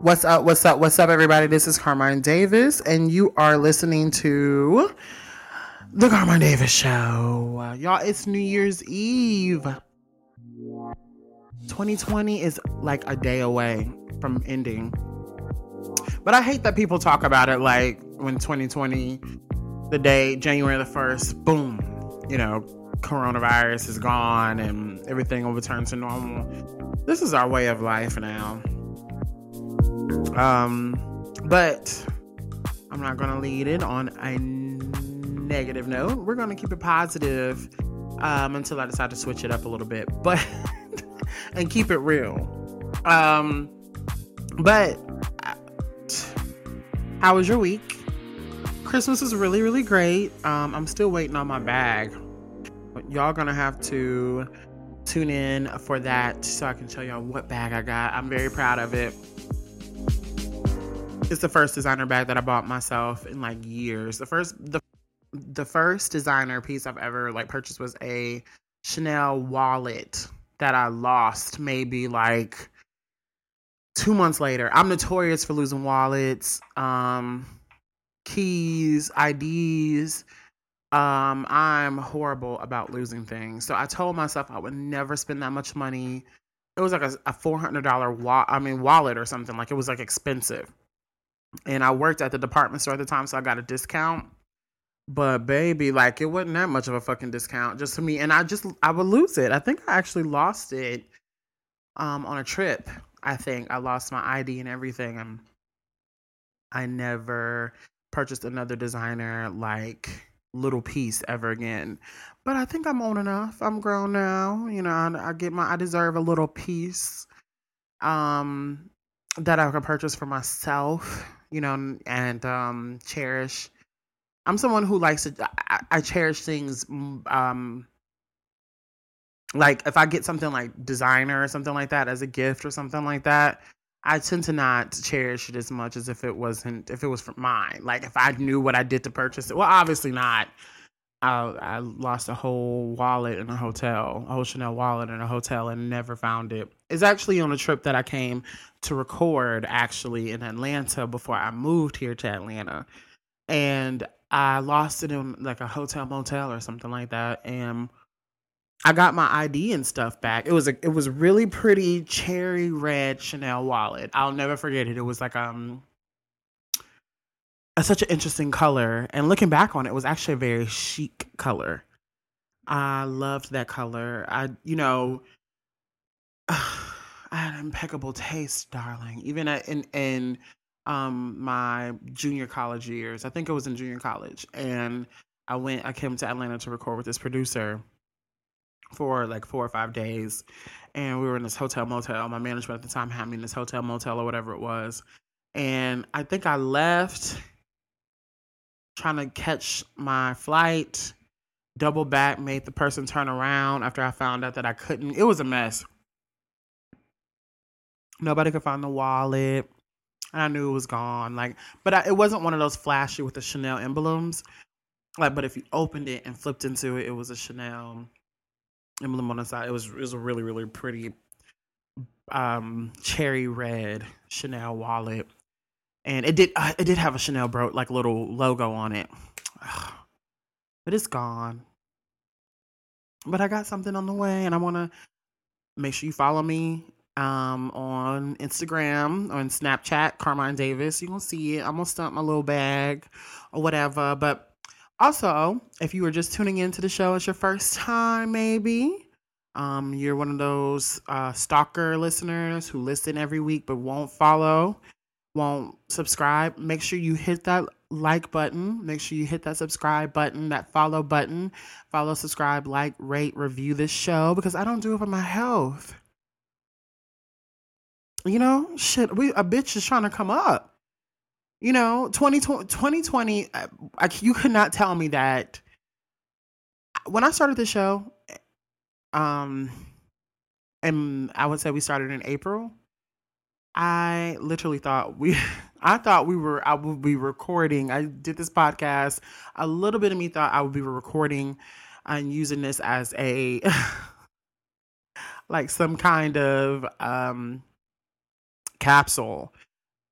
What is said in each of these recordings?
What's up? What's up? What's up, everybody? This is Carmine Davis, and you are listening to the Carmine Davis Show. Y'all, it's New Year's Eve. 2020 is like a day away from ending. But I hate that people talk about it like when 2020, the day, January the 1st, boom, you know, coronavirus is gone and everything will return to normal. This is our way of life now. Um, but I'm not going to lead it on a negative note. We're going to keep it positive um, until I decide to switch it up a little bit, but and keep it real. Um, but how was your week? Christmas is really, really great. Um, I'm still waiting on my bag. Y'all gonna have to tune in for that so I can tell y'all what bag I got. I'm very proud of it. It's the first designer bag that I bought myself in like years. The first the the first designer piece I've ever like purchased was a Chanel wallet that I lost maybe like two months later. I'm notorious for losing wallets, um, keys, IDs. Um, I'm horrible about losing things. So I told myself I would never spend that much money. It was like a, a $400 wa- I mean wallet or something. Like it was like expensive. And I worked at the department store at the time, so I got a discount. But baby, like it wasn't that much of a fucking discount just to me. And I just I would lose it. I think I actually lost it um on a trip. I think I lost my ID and everything. And I never purchased another designer like little piece ever again. But I think I'm old enough. I'm grown now. You know, I, I get my I deserve a little piece um that I can purchase for myself, you know, and um cherish I'm someone who likes to. I, I cherish things. Um, like if I get something like designer or something like that as a gift or something like that, I tend to not cherish it as much as if it wasn't if it was for mine. Like if I knew what I did to purchase it. Well, obviously not. I, I lost a whole wallet in a hotel, a whole Chanel wallet in a hotel, and never found it. It's actually on a trip that I came to record actually in Atlanta before I moved here to Atlanta, and I lost it in like a hotel motel or something like that, and I got my ID and stuff back. It was a it was really pretty cherry red Chanel wallet. I'll never forget it. It was like um a, such an interesting color, and looking back on it, it was actually a very chic color. I loved that color. I you know. I had impeccable taste, darling. Even in in um my junior college years. I think it was in junior college, and I went. I came to Atlanta to record with this producer for like four or five days, and we were in this hotel motel. My management at the time had me in this hotel motel or whatever it was, and I think I left trying to catch my flight. Double back, made the person turn around after I found out that I couldn't. It was a mess. Nobody could find the wallet and I knew it was gone. Like, but I, it wasn't one of those flashy with the Chanel emblems. Like, but if you opened it and flipped into it, it was a Chanel emblem on the side. It was it was a really really pretty um cherry red Chanel wallet, and it did uh, it did have a Chanel bro like little logo on it, but it's gone. But I got something on the way, and I want to make sure you follow me um, on Instagram, on Snapchat, Carmine Davis. You gonna see it. I'm gonna stump my little bag or whatever. But also, if you were just tuning into the show, it's your first time, maybe. Um, you're one of those uh, stalker listeners who listen every week but won't follow, won't subscribe. Make sure you hit that like button. Make sure you hit that subscribe button, that follow button. Follow, subscribe, like, rate, review this show because I don't do it for my health. You know, shit, we a bitch is trying to come up. You know, 2020, 2020 uh, I, you could not tell me that when I started the show, um, and I would say we started in April. I literally thought we, I thought we were, I would be recording. I did this podcast. A little bit of me thought I would be recording and using this as a like some kind of um capsule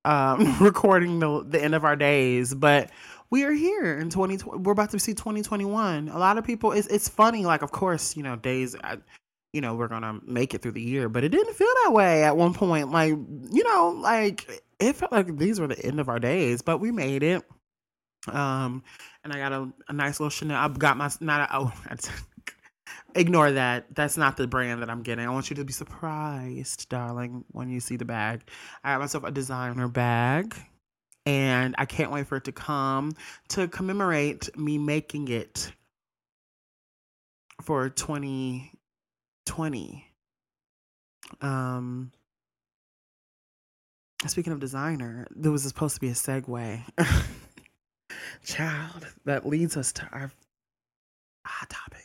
um recording the the end of our days but we are here in 2020 we're about to see 2021 a lot of people it's, it's funny like of course you know days I, you know we're gonna make it through the year but it didn't feel that way at one point like you know like it felt like these were the end of our days but we made it. Um and i got a, a nice little chanel i got my not a, oh ignore that. That's not the brand that I'm getting. I want you to be surprised, darling, when you see the bag. I got myself a designer bag, and I can't wait for it to come to commemorate me making it for 2020. Um, speaking of designer, there was supposed to be a segue. Child, that leads us to our hot topic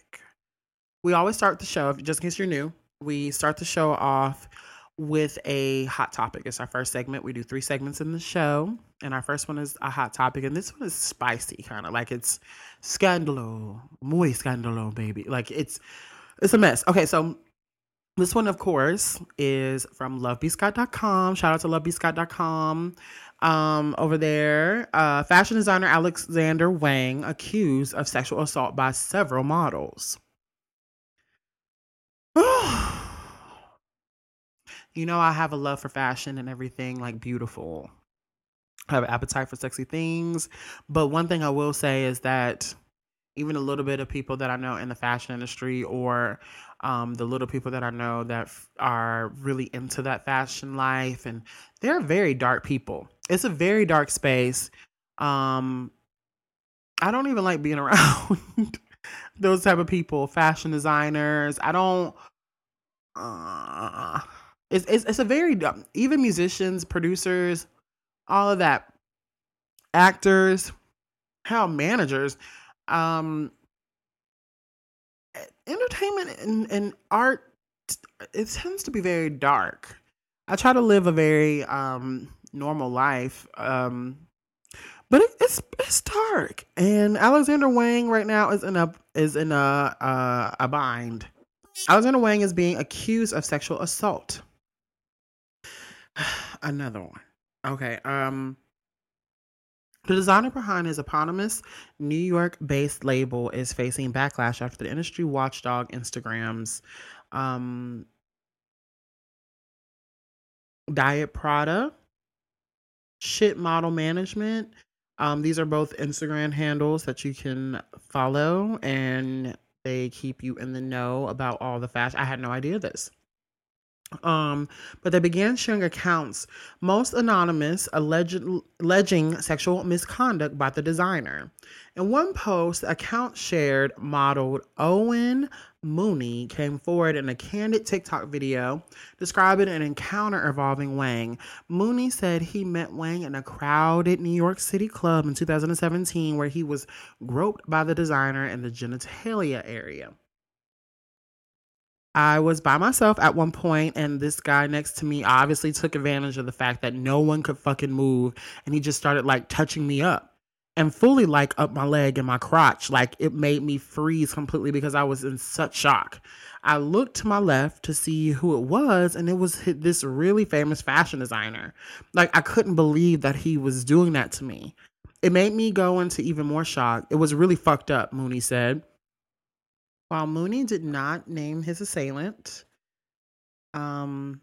we always start the show, just in case you're new, we start the show off with a hot topic. It's our first segment. We do three segments in the show. And our first one is a hot topic. And this one is spicy, kind of like it's scandalo, muy scandalo, baby. Like it's it's a mess. Okay, so this one, of course, is from lovebscott.com. Shout out to lovebscott.com. Um, over there, uh, fashion designer Alexander Wang accused of sexual assault by several models. You know, I have a love for fashion and everything, like beautiful. I have an appetite for sexy things. But one thing I will say is that even a little bit of people that I know in the fashion industry or um, the little people that I know that f- are really into that fashion life, and they're very dark people. It's a very dark space. Um, I don't even like being around those type of people, fashion designers. I don't. Uh, it's, it's it's a very even musicians, producers, all of that, actors, how managers, um, entertainment and, and art. It tends to be very dark. I try to live a very um normal life. Um, but it, it's it's dark, and Alexander Wang right now is in a is in a uh, a bind. Alexander Wang is being accused of sexual assault. Another one. Okay. Um. The designer behind his eponymous New York based label is facing backlash after the industry watchdog Instagram's um, Diet Prada, Shit Model Management, um, these are both Instagram handles that you can follow, and they keep you in the know about all the fashion. I had no idea this. Um, but they began sharing accounts, most anonymous, alleged, alleging sexual misconduct by the designer. In one post, account shared modeled Owen Mooney came forward in a candid TikTok video describing an encounter involving Wang. Mooney said he met Wang in a crowded New York City club in 2017 where he was groped by the designer in the genitalia area. I was by myself at one point, and this guy next to me obviously took advantage of the fact that no one could fucking move, and he just started like touching me up and fully like up my leg and my crotch. Like it made me freeze completely because I was in such shock. I looked to my left to see who it was, and it was this really famous fashion designer. Like I couldn't believe that he was doing that to me. It made me go into even more shock. It was really fucked up, Mooney said. While Mooney did not name his assailant, um,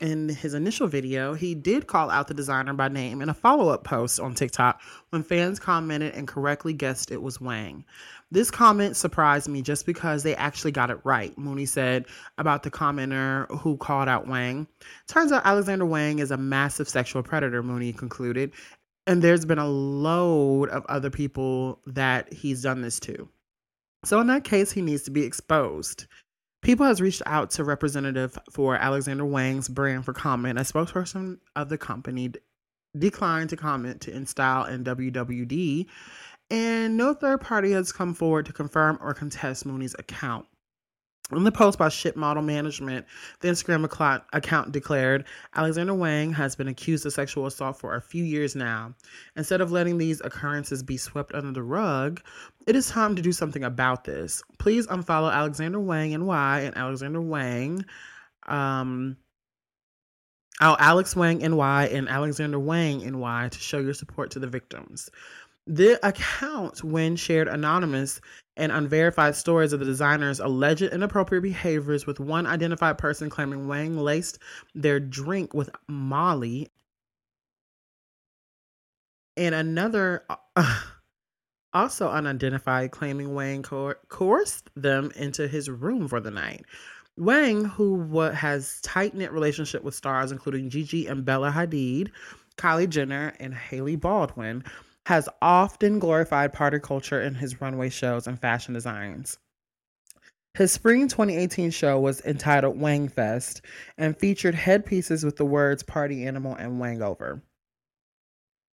in his initial video, he did call out the designer by name in a follow up post on TikTok when fans commented and correctly guessed it was Wang. This comment surprised me just because they actually got it right, Mooney said about the commenter who called out Wang. Turns out Alexander Wang is a massive sexual predator, Mooney concluded, and there's been a load of other people that he's done this to. So in that case, he needs to be exposed. People has reached out to representative for Alexander Wang's brand for comment. A spokesperson of the company declined to comment to InStyle and WWD, and no third party has come forward to confirm or contest Mooney's account. In the post by Shit Model Management, the Instagram account declared Alexander Wang has been accused of sexual assault for a few years now. Instead of letting these occurrences be swept under the rug, it is time to do something about this. Please unfollow Alexander Wang and Y and Alexander Wang. Um, Oh, Alex Wang NY and Alexander Wang NY to show your support to the victims. The account, when shared anonymous and unverified stories of the designer's alleged inappropriate behaviors, with one identified person claiming Wang laced their drink with Molly, and another. Uh, also unidentified, claiming Wang coerced them into his room for the night. Wang, who has tight knit relationship with stars including Gigi and Bella Hadid, Kylie Jenner, and Hailey Baldwin, has often glorified party culture in his runway shows and fashion designs. His spring 2018 show was entitled Wang Fest and featured headpieces with the words party animal and Wangover.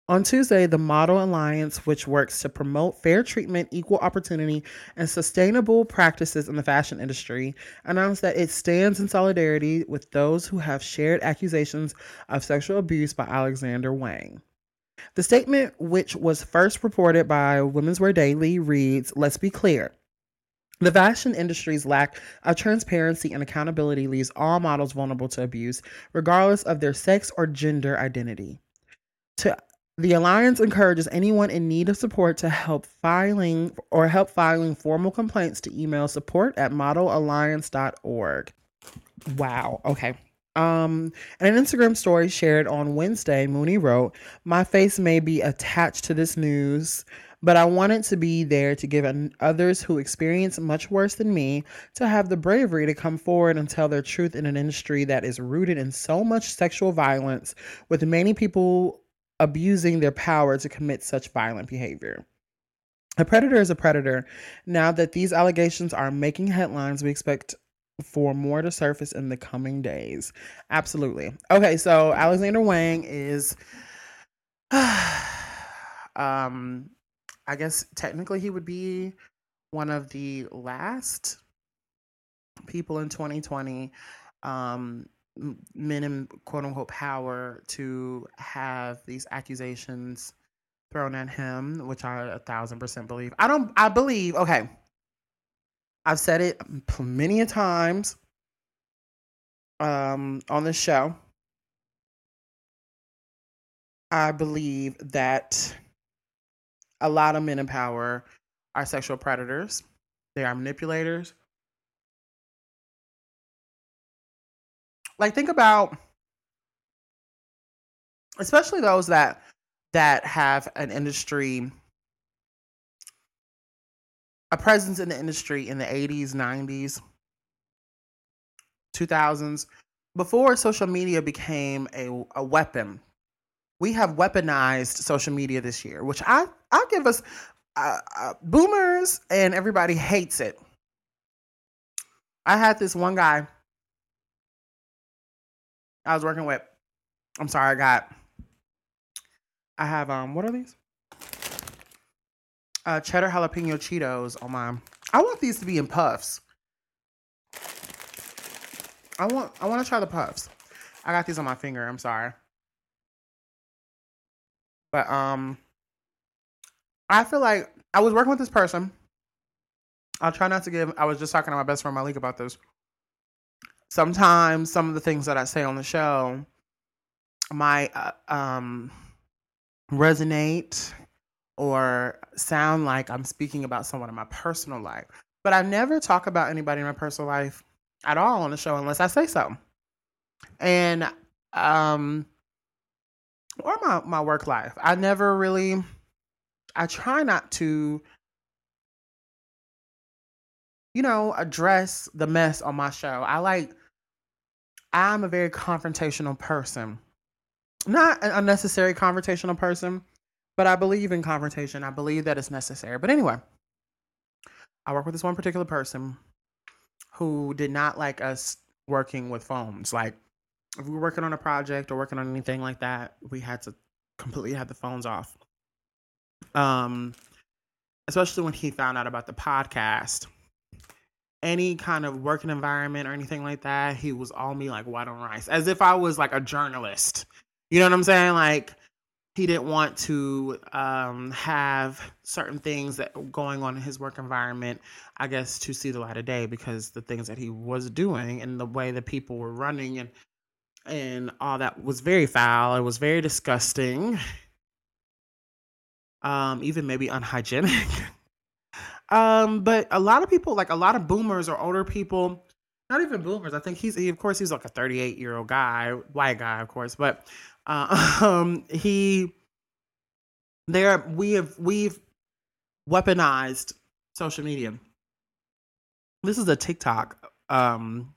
On Tuesday, the Model Alliance, which works to promote fair treatment, equal opportunity, and sustainable practices in the fashion industry, announced that it stands in solidarity with those who have shared accusations of sexual abuse by Alexander Wang. The statement, which was first reported by Women's Wear Daily, reads Let's be clear. The fashion industry's lack of transparency and accountability leaves all models vulnerable to abuse, regardless of their sex or gender identity. To the Alliance encourages anyone in need of support to help filing or help filing formal complaints to email support at modelalliance.org. Wow. Okay. Um, an Instagram story shared on Wednesday, Mooney wrote, My face may be attached to this news, but I wanted to be there to give others who experience much worse than me to have the bravery to come forward and tell their truth in an industry that is rooted in so much sexual violence, with many people abusing their power to commit such violent behavior. A predator is a predator. Now that these allegations are making headlines, we expect for more to surface in the coming days. Absolutely. Okay, so Alexander Wang is um I guess technically he would be one of the last people in 2020 um men in quote unquote power to have these accusations thrown at him, which I a thousand percent believe. I don't, I believe, okay. I've said it many a times um, on this show. I believe that a lot of men in power are sexual predators. They are manipulators. Like think about especially those that that have an industry a presence in the industry in the 80s, 90s, 2000s before social media became a, a weapon. We have weaponized social media this year, which I I give us uh, uh, boomers and everybody hates it. I had this one guy I was working with. I'm sorry, I got. I have um. What are these? Uh, cheddar jalapeno Cheetos on my. I want these to be in puffs. I want. I want to try the puffs. I got these on my finger. I'm sorry. But um, I feel like I was working with this person. I'll try not to give. I was just talking to my best friend Malik about this sometimes some of the things that I say on the show might uh, um, resonate or sound like I'm speaking about someone in my personal life. But I never talk about anybody in my personal life at all on the show unless I say so. And um or my, my work life. I never really I try not to you know, address the mess on my show. I like I'm a very confrontational person. Not an unnecessary confrontational person, but I believe in confrontation. I believe that it's necessary. But anyway, I work with this one particular person who did not like us working with phones. Like, if we were working on a project or working on anything like that, we had to completely have the phones off. Um, especially when he found out about the podcast any kind of working environment or anything like that, he was all me like white on rice, as if I was like a journalist. You know what I'm saying? Like he didn't want to um, have certain things that going on in his work environment, I guess, to see the light of day because the things that he was doing and the way that people were running and and all that was very foul. It was very disgusting. Um, even maybe unhygienic. um, but a lot of people, like a lot of boomers or older people, not even boomers. I think he's he, of course he's like a 38 year old guy, white guy, of course, but uh, um, he there we have we've weaponized social media. This is a TikTok um,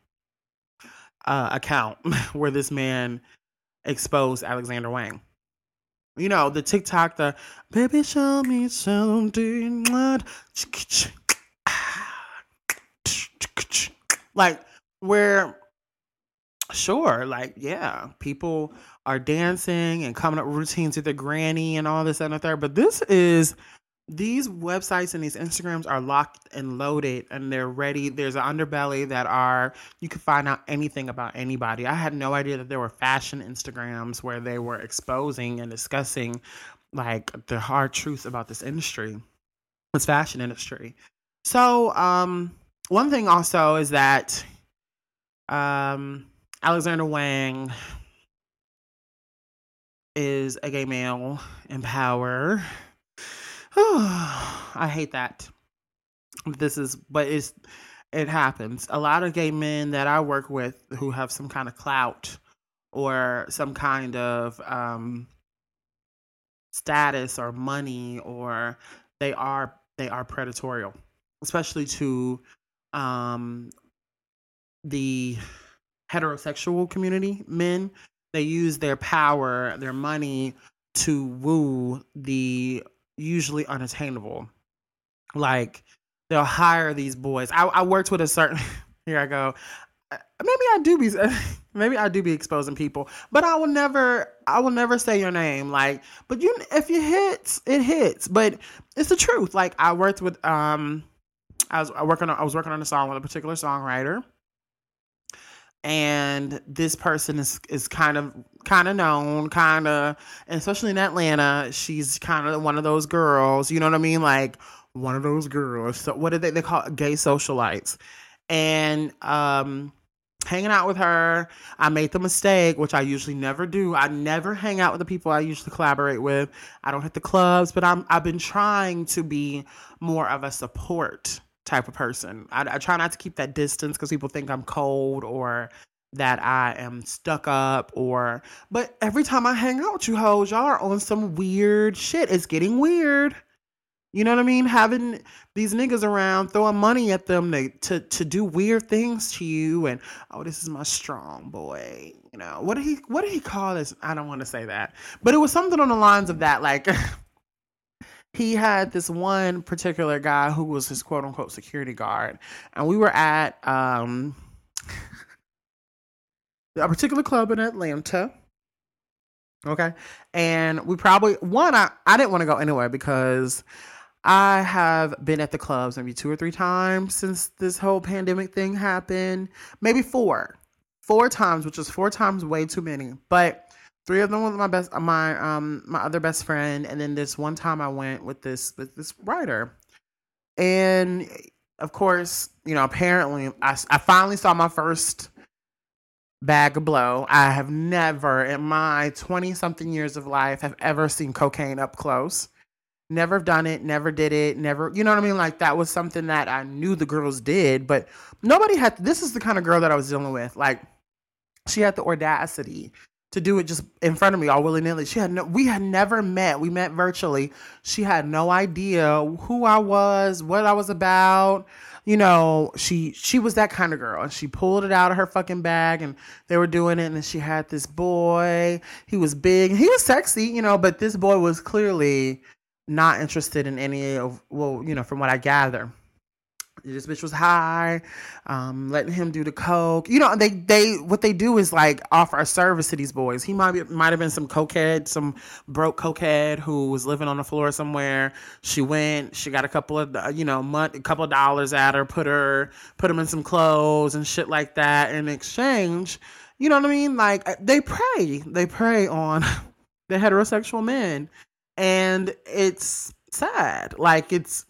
uh, account where this man exposed Alexander Wang. You know, the TikTok, the baby, show me something. Like, where, sure, like, yeah, people are dancing and coming up routines with their granny and all this and the third. But this is these websites and these Instagrams are locked and loaded and they're ready. There's an underbelly that are you can find out anything about anybody. I had no idea that there were fashion Instagrams where they were exposing and discussing like the hard truth about this industry, this fashion industry. So, um, one thing also is that um, Alexander Wang is a gay male in power I hate that. This is, but it's, it happens. A lot of gay men that I work with who have some kind of clout or some kind of um, status or money or they are they are predatorial, especially to um, the heterosexual community men. They use their power, their money to woo the usually unattainable. Like they'll hire these boys. I, I worked with a certain. Here I go. Uh, maybe I do be maybe I do be exposing people, but I will never I will never say your name. Like, but you if you hits, it hits. But it's the truth. Like I worked with um I was working on I was working on a song with a particular songwriter and this person is is kind of kind of known, kind of, especially in Atlanta, she's kind of one of those girls. You know what I mean? Like one of those girls. So what did they they call it? gay socialites? And um, hanging out with her, I made the mistake, which I usually never do. I never hang out with the people I usually collaborate with. I don't hit the clubs, but I'm I've been trying to be more of a support type of person. I, I try not to keep that distance because people think I'm cold or that I am stuck up or but every time I hang out with you hoes, y'all are on some weird shit. It's getting weird. You know what I mean? Having these niggas around throwing money at them to, to to do weird things to you and oh this is my strong boy. You know, what did he what did he call this? I don't want to say that. But it was something on the lines of that, like he had this one particular guy who was his quote unquote security guard. And we were at um, a particular club in Atlanta. Okay. And we probably, one, I, I didn't want to go anywhere because I have been at the clubs maybe two or three times since this whole pandemic thing happened. Maybe four. Four times, which is four times way too many. But three of them with my best my um my other best friend and then this one time i went with this with this writer. And of course you know apparently i, I finally saw my first bag of blow. I have never in my 20 something years of life have ever seen cocaine up close. Never done it never did it never you know what i mean? Like that was something that i knew the girls did but nobody had this is the kind of girl that i was dealing with. Like she had the audacity to do it just in front of me all willy nilly. She had no, we had never met. We met virtually. She had no idea who I was, what I was about. You know, she she was that kind of girl, and she pulled it out of her fucking bag, and they were doing it, and then she had this boy. He was big, he was sexy, you know, but this boy was clearly not interested in any of well, you know, from what I gather this bitch was high, um, letting him do the coke. You know, they they what they do is like offer a service to these boys. He might be might have been some cokehead, some broke cokehead who was living on the floor somewhere. She went, she got a couple of you know, month, a couple of dollars at her, put her put him in some clothes and shit like that. In exchange, you know what I mean? Like uh, they prey, they prey on the heterosexual men, and it's sad. Like it's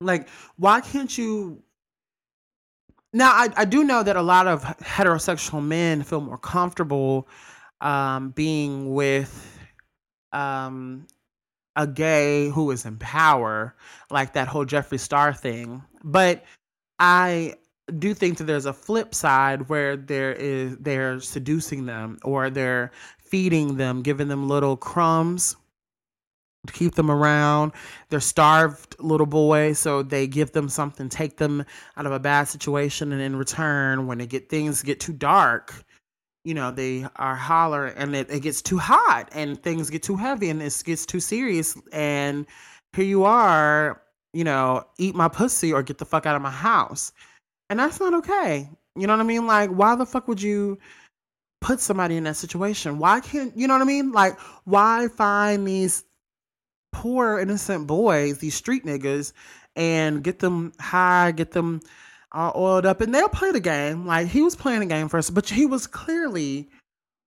like, why can't you? Now, I, I do know that a lot of heterosexual men feel more comfortable um, being with um, a gay who is in power, like that whole Jeffree Star thing. But I do think that there's a flip side where there is they're seducing them or they're feeding them, giving them little crumbs keep them around. They're starved little boys, so they give them something, take them out of a bad situation, and in return, when they get things get too dark, you know, they are holler and it, it gets too hot and things get too heavy and it gets too serious. And here you are, you know, eat my pussy or get the fuck out of my house. And that's not okay. You know what I mean? Like, why the fuck would you put somebody in that situation? Why can't, you know what I mean? Like, why find these poor innocent boys, these street niggas, and get them high, get them all oiled up, and they'll play the game. Like he was playing the game first, but he was clearly.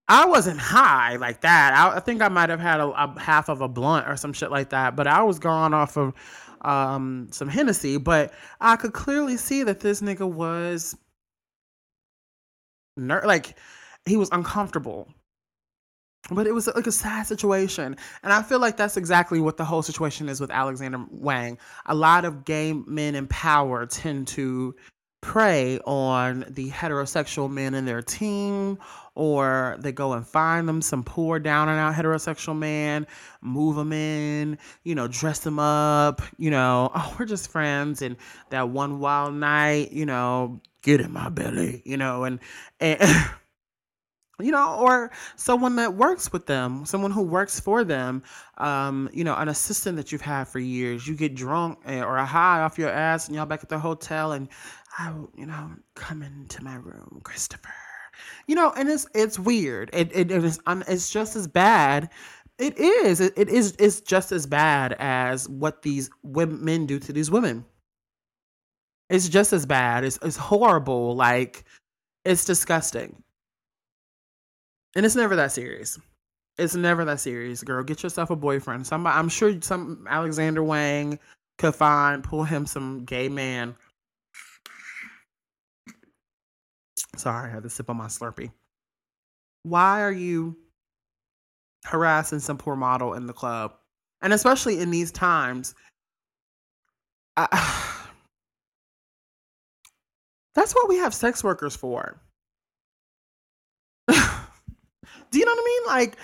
I wasn't high like that. I, I think I might have had a, a, half of a blunt or some shit like that, but I was gone off of um, some Hennessy. But I could clearly see that this nigga was ner- like he was uncomfortable but it was like a sad situation. And i feel like that's exactly what the whole situation is with alexander wang. A lot of gay men in power tend to prey on the heterosexual men in their team or they go and find them some poor down and out heterosexual man move them in you know dress them up you know. Oh we're just friends and that one wild night you know get in my belly you know and and you know, or someone that works with them, someone who works for them, um, you know, an assistant that you've had for years. You get drunk eh, or a high off your ass, and y'all back at the hotel, and I, you know, come into my room, Christopher. You know, and it's it's weird. It it, it is it's just as bad. It is. It, it is. It's just as bad as what these men do to these women. It's just as bad. It's it's horrible. Like it's disgusting. And it's never that serious. It's never that serious, girl. Get yourself a boyfriend. Somebody, I'm sure some Alexander Wang could find, pull him some gay man. Sorry, I had to sip on my Slurpee. Why are you harassing some poor model in the club? And especially in these times, I, that's what we have sex workers for. Do you know what I mean? Like,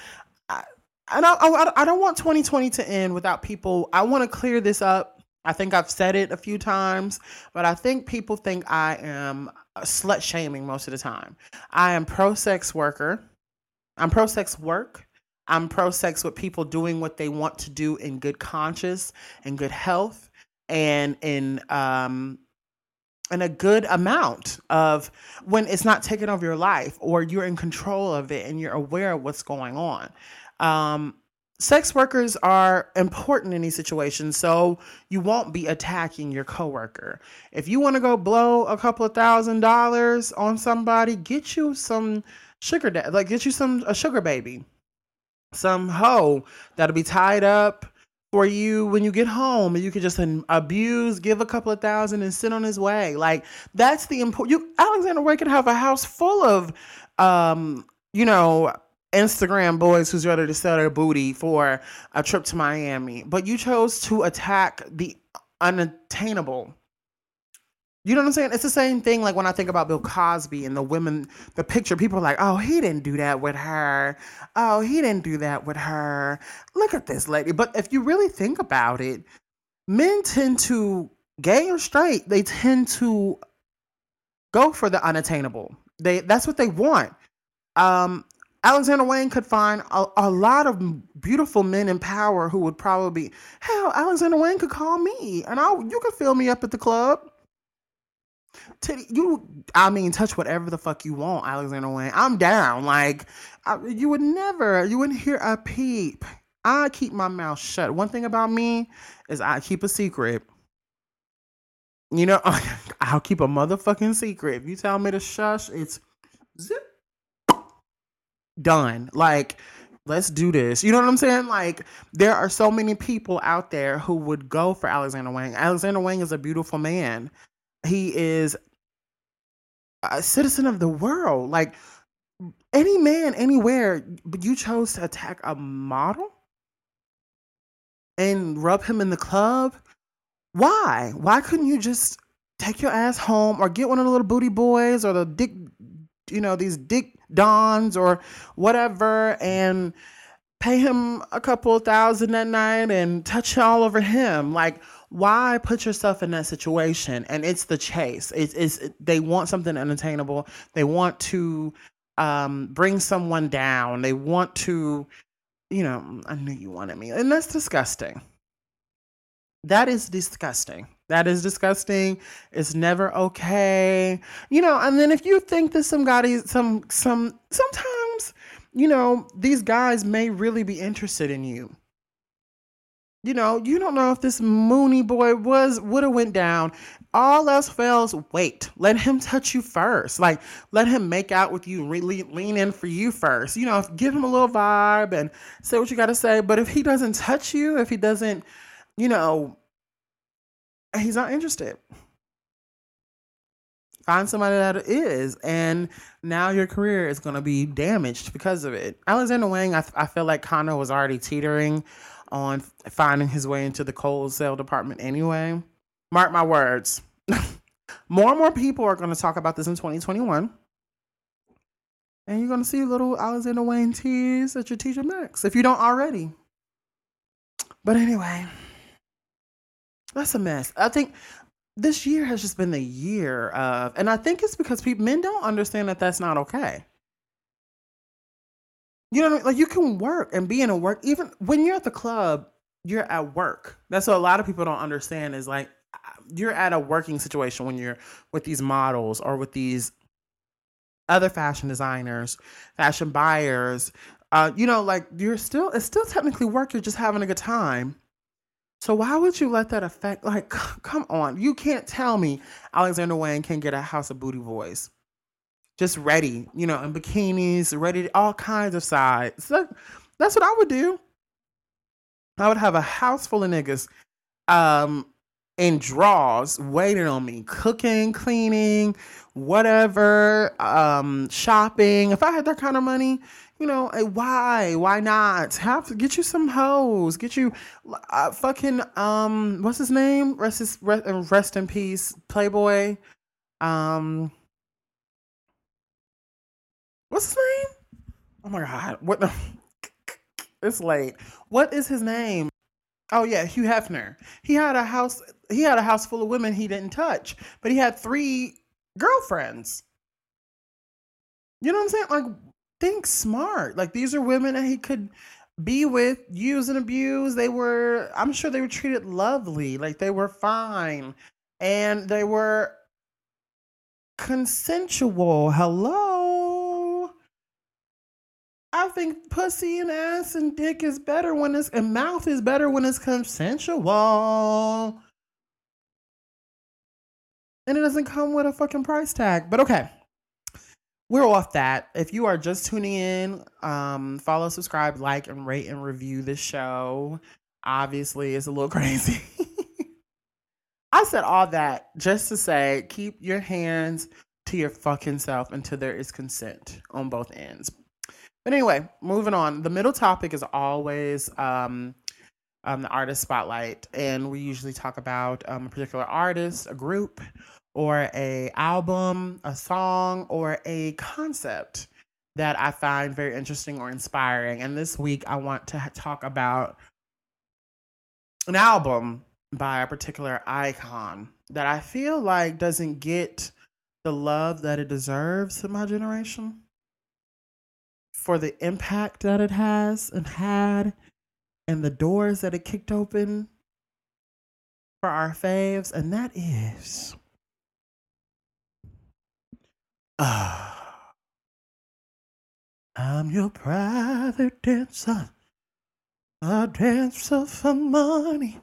I, I don't, I, I don't want 2020 to end without people. I want to clear this up. I think I've said it a few times, but I think people think I am slut shaming most of the time. I am pro sex worker. I'm pro sex work. I'm pro sex with people doing what they want to do in good conscience and good health and in um and a good amount of when it's not taking over your life or you're in control of it and you're aware of what's going on. Um, sex workers are important in these situations, so you won't be attacking your coworker. If you want to go blow a couple of thousand dollars on somebody, get you some sugar dad, like get you some a sugar baby, some hoe that'll be tied up for you when you get home and you can just abuse, give a couple of thousand and sit on his way. Like that's the important you Alexander Wang could have a house full of um, you know, Instagram boys who's ready to sell their booty for a trip to Miami. But you chose to attack the unattainable. You know what I'm saying? It's the same thing like when I think about Bill Cosby and the women, the picture, people are like, oh, he didn't do that with her. Oh, he didn't do that with her. Look at this lady. But if you really think about it, men tend to, gay or straight, they tend to go for the unattainable. They That's what they want. Um, Alexander Wang could find a, a, lot of beautiful men in power who would probably, hell, Alexander Wang could call me and I, you could fill me up at the club titty, you, I mean, touch whatever the fuck you want, Alexander Wang. I'm down. Like, I, you would never, you wouldn't hear a peep. I keep my mouth shut. One thing about me is I keep a secret. You know, I'll keep a motherfucking secret. If you tell me to shush, it's zip done. Like, let's do this. You know what I'm saying? Like, there are so many people out there who would go for Alexander Wang. Alexander Wang is a beautiful man. He is a citizen of the world. Like, any man, anywhere, but you chose to attack a model and rub him in the club. Why? Why couldn't you just take your ass home or get one of the little booty boys or the dick, you know, these dick dons or whatever and pay him a couple thousand that night and touch all over him? Like, why put yourself in that situation? And it's the chase. It's, it's they want something unattainable. They want to um, bring someone down. They want to, you know, I knew you wanted me, and that's disgusting. That is disgusting. That is disgusting. It's never okay. You know, and then if you think that some guy some some sometimes, you know, these guys may really be interested in you. You know, you don't know if this Mooney boy was would have went down. All else fails, wait. Let him touch you first. Like, let him make out with you, really lean in for you first. You know, give him a little vibe and say what you got to say. But if he doesn't touch you, if he doesn't, you know, he's not interested. Find somebody that is, and now your career is going to be damaged because of it. Alexander Wang, I, I feel like Connor was already teetering on finding his way into the wholesale department anyway. Mark my words. more and more people are going to talk about this in 2021. And you're going to see little Alexander Wang tees at your TJ Maxx if you don't already. But anyway, that's a mess. I think this year has just been the year of, and I think it's because people, men don't understand that that's not okay. You know, I mean? like you can work and be in a work, even when you're at the club, you're at work. That's what a lot of people don't understand is like you're at a working situation when you're with these models or with these other fashion designers, fashion buyers. Uh, you know, like you're still, it's still technically work. You're just having a good time. So why would you let that affect? Like, come on, you can't tell me Alexander Wang can't get a House of Booty Boys just ready, you know, in bikinis, ready, to, all kinds of sides. So that's what I would do. I would have a house full of niggas um, in drawers waiting on me, cooking, cleaning, whatever, um, shopping. If I had that kind of money, you know, eh, why? Why not? Have get you some hoes. Get you uh, fucking um, what's his name? Rest, his, rest, rest in peace, Playboy. Um, What's his name? Oh my god. What the It's late. What is his name? Oh yeah, Hugh Hefner. He had a house he had a house full of women he didn't touch, but he had three girlfriends. You know what I'm saying? Like think smart. Like these are women that he could be with, use and abuse. They were I'm sure they were treated lovely. Like they were fine. And they were consensual. Hello I think pussy and ass and dick is better when it's and mouth is better when it's consensual. And it doesn't come with a fucking price tag. But okay. We're off that. If you are just tuning in, um, follow, subscribe, like, and rate and review the show. Obviously, it's a little crazy. I said all that just to say keep your hands to your fucking self until there is consent on both ends. But anyway, moving on. The middle topic is always um, um, the artist spotlight, and we usually talk about um, a particular artist, a group, or a album, a song, or a concept that I find very interesting or inspiring. And this week, I want to talk about an album by a particular icon that I feel like doesn't get the love that it deserves in my generation for the impact that it has and had and the doors that it kicked open for our faves, and that is ah, I'm your private dancer, a dancer for money.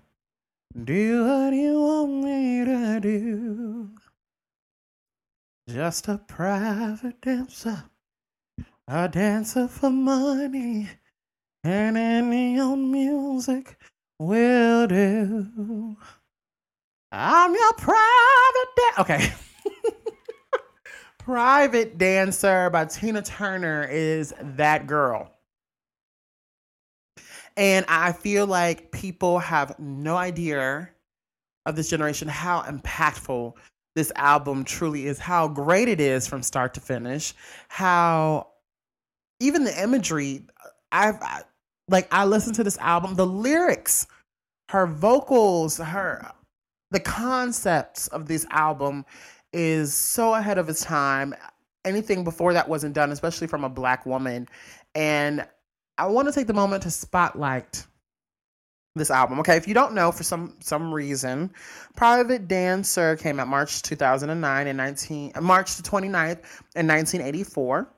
Do what you want me to do. Just a private dancer, a dancer for money, and any old music will do. I'm your private dancer. Okay. Private Dancer by Tina Turner is that girl. And I feel like people have no idea of this generation how impactful this album truly is, how great it is from start to finish, how even the imagery, I've I, like I listened to this album, the lyrics, her vocals, her the concepts of this album is so ahead of its time. Anything before that wasn't done, especially from a black woman. And I want to take the moment to spotlight this album. Okay, if you don't know for some some reason, Private Dancer came out March 2009 and 19 March the 29th in 1984.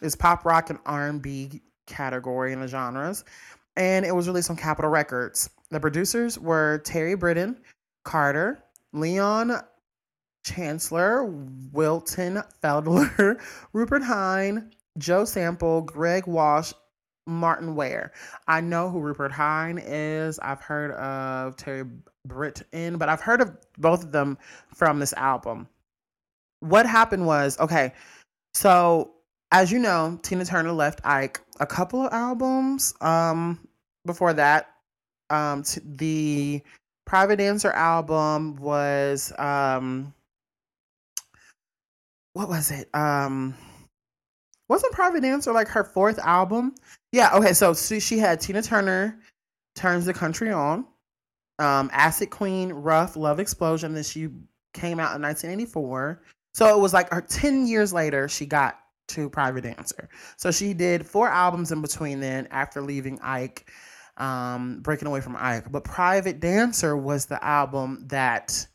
It's pop rock and R&B category in the genres, and it was released on Capitol Records. The producers were Terry Britten, Carter, Leon Chancler, Wilton Felder, Rupert Hine, Joe Sample, Greg Walsh, Martyn Ware. I know who Rupert Hine is. I've heard of Terry Britten, but I've heard of both of them from this album. What happened was okay, so as you know, Tina Turner left Ike a couple of albums um, before that. Um, t- the Private Dancer album was um, what was it? Um, wasn't Private Dancer like her fourth album? Yeah. Okay. So she, had Tina Turner, Turns the Country On, um, Acid Queen, Rough, Love Explosion. Then she came out in 1984. So it was like her 10 years later, she got to Private Dancer. So she did four albums in between then after leaving Ike, um, breaking away from Ike. But Private Dancer was the album that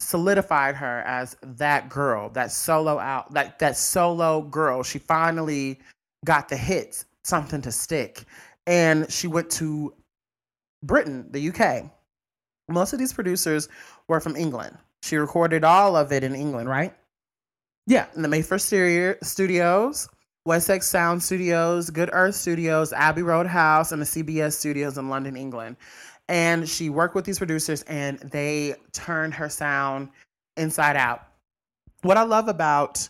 solidified her as that girl, that solo out, that that solo girl. She finally got the hits, something to stick, and she went to Britain, the UK. Most of these producers were from England. She recorded all of it in England, right? Yeah, in the Mayfair Studios, Wessex Sound Studios, Good Earth Studios, Abbey Road House, and the CBS Studios in London, England and she worked with these producers and they turned her sound inside out. What I love about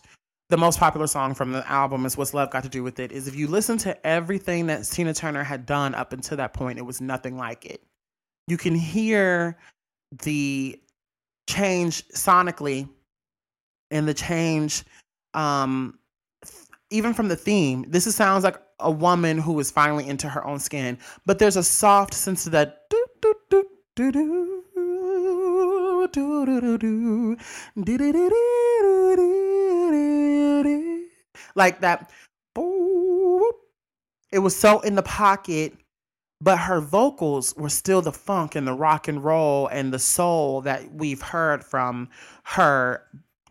the most popular song from the album is What's Love Got to Do with It is if you listen to everything that Tina Turner had done up until that point, it was nothing like it. You can hear the change sonically and the change um even from the theme. This is, sounds like a woman who is finally into her own skin, but there's a soft sense of that like that. It was so in the pocket, but her vocals were still the funk and the rock and roll and the soul that we've heard from her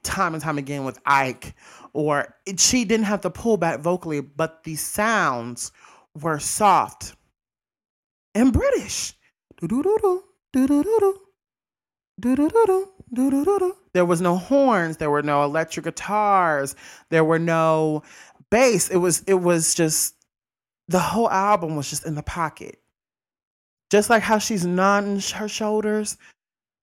time and time again with Ike. Or it, she didn't have to pull back vocally, but the sounds were soft and British. There was no horns, there were no electric guitars, there were no bass. It was it was just the whole album was just in the pocket. Just like how she's nodding her shoulders,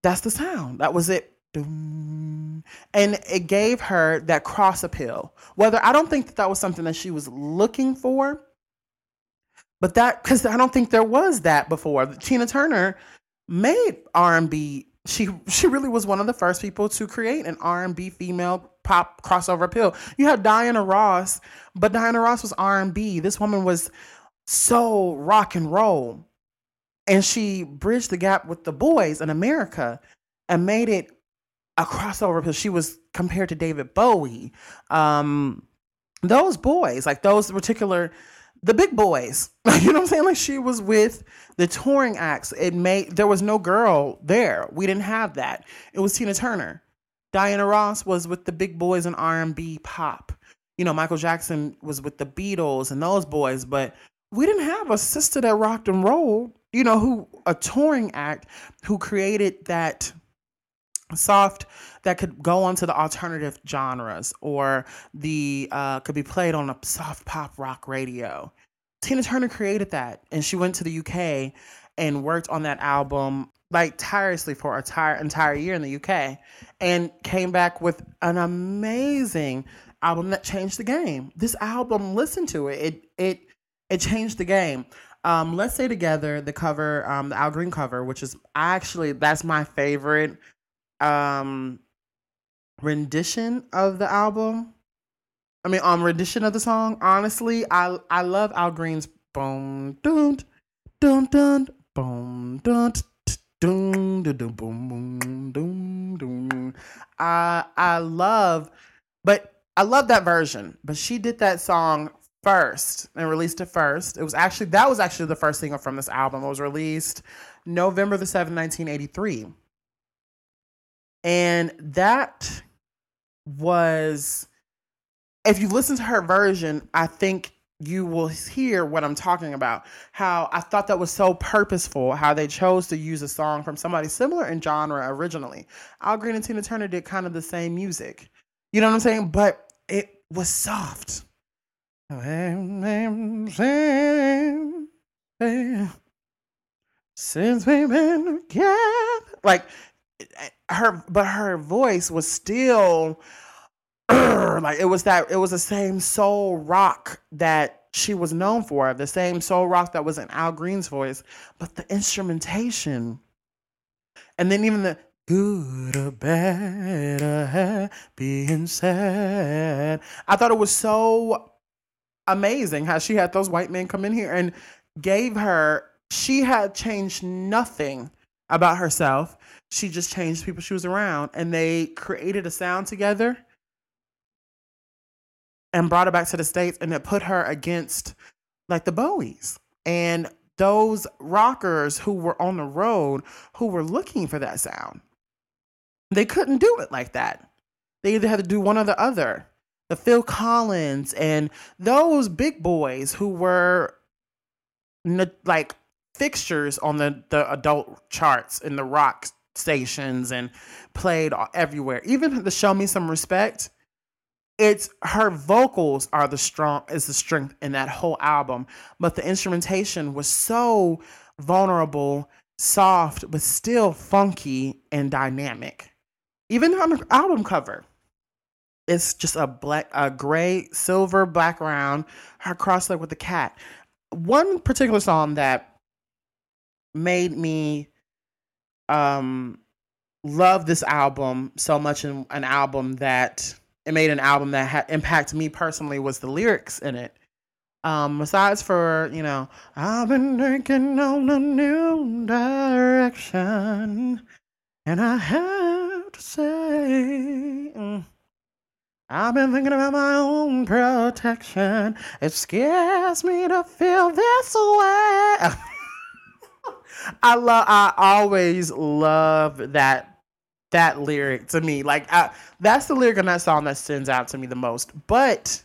that's the sound. That was it. And it gave her that cross appeal. Whether I don't think that that was something that she was looking for, but that because I don't think there was that before. Tina Turner made R and B. She she really was one of the first people to create an R and B female pop crossover appeal. You had Diana Ross, but Diana Ross was R and B. This woman was so rock and roll, and she bridged the gap with the boys in America and made it a crossover appeal. She was compared to David Bowie. Um, those boys, like those particular the big boys. you know what I'm saying? Like she was with the touring acts. It made there was no girl there. We didn't have that. It was Tina Turner. Diana Ross was with the big boys in R&B pop. You know, Michael Jackson was with the Beatles and those boys, but we didn't have a sister that rocked and rolled, you know, who a touring act who created that soft that could go onto the alternative genres or the uh, could be played on a soft pop rock radio. Tina Turner created that, and she went to the UK and worked on that album like tirelessly for a entire entire year in the UK, and came back with an amazing album that changed the game. This album, listen to it. It it it changed the game. Um, Let's Stay Together, the cover, um, the Al Green cover, which is actually that's my favorite um rendition of the album. I mean, um, rendition of the song. Honestly, I I love Al Green's boom dun dun dun boom dun. I I love, but I love that version. But she did that song first and released it first. It was actually that was actually the first single from this album. It was released November the 7th, 1983. And that was if you listen to her version, I think you will hear what I'm talking about. How I thought that was so purposeful, how they chose to use a song from somebody similar in genre originally. Al Green and Tina Turner did kind of the same music. You know what I'm saying? But it was soft. Since we've been together, like her but her voice was still like it was that it was the same soul rock that she was known for the same soul rock that was in al green's voice but the instrumentation and then even the good or bad or happy sad i thought it was so amazing how she had those white men come in here and gave her she had changed nothing about herself. She just changed people she was around and they created a sound together and brought her back to the states and it put her against like the bowies and those rockers who were on the road who were looking for that sound. They couldn't do it like that. They either had to do one or the other. The phil collins and those big boys who were like fixtures on the, the adult charts in the rock stations and played everywhere. Even the Show Me Some Respect, it's her vocals are the strong is the strength in that whole album, but the instrumentation was so vulnerable, soft, but still funky and dynamic. Even on the album cover, it's just a black, a gray, silver background, her cross leg with the cat. One particular song that made me um love this album so much in an album that it made an album that had impacted me personally was the lyrics in it. Um, besides for, you know, I've been thinking on a new direction, and I have to say, mm, I've been thinking about my own protection. It scares me to feel this way. I love. I always love that that lyric to me. Like I, that's the lyric in that song that stands out to me the most. But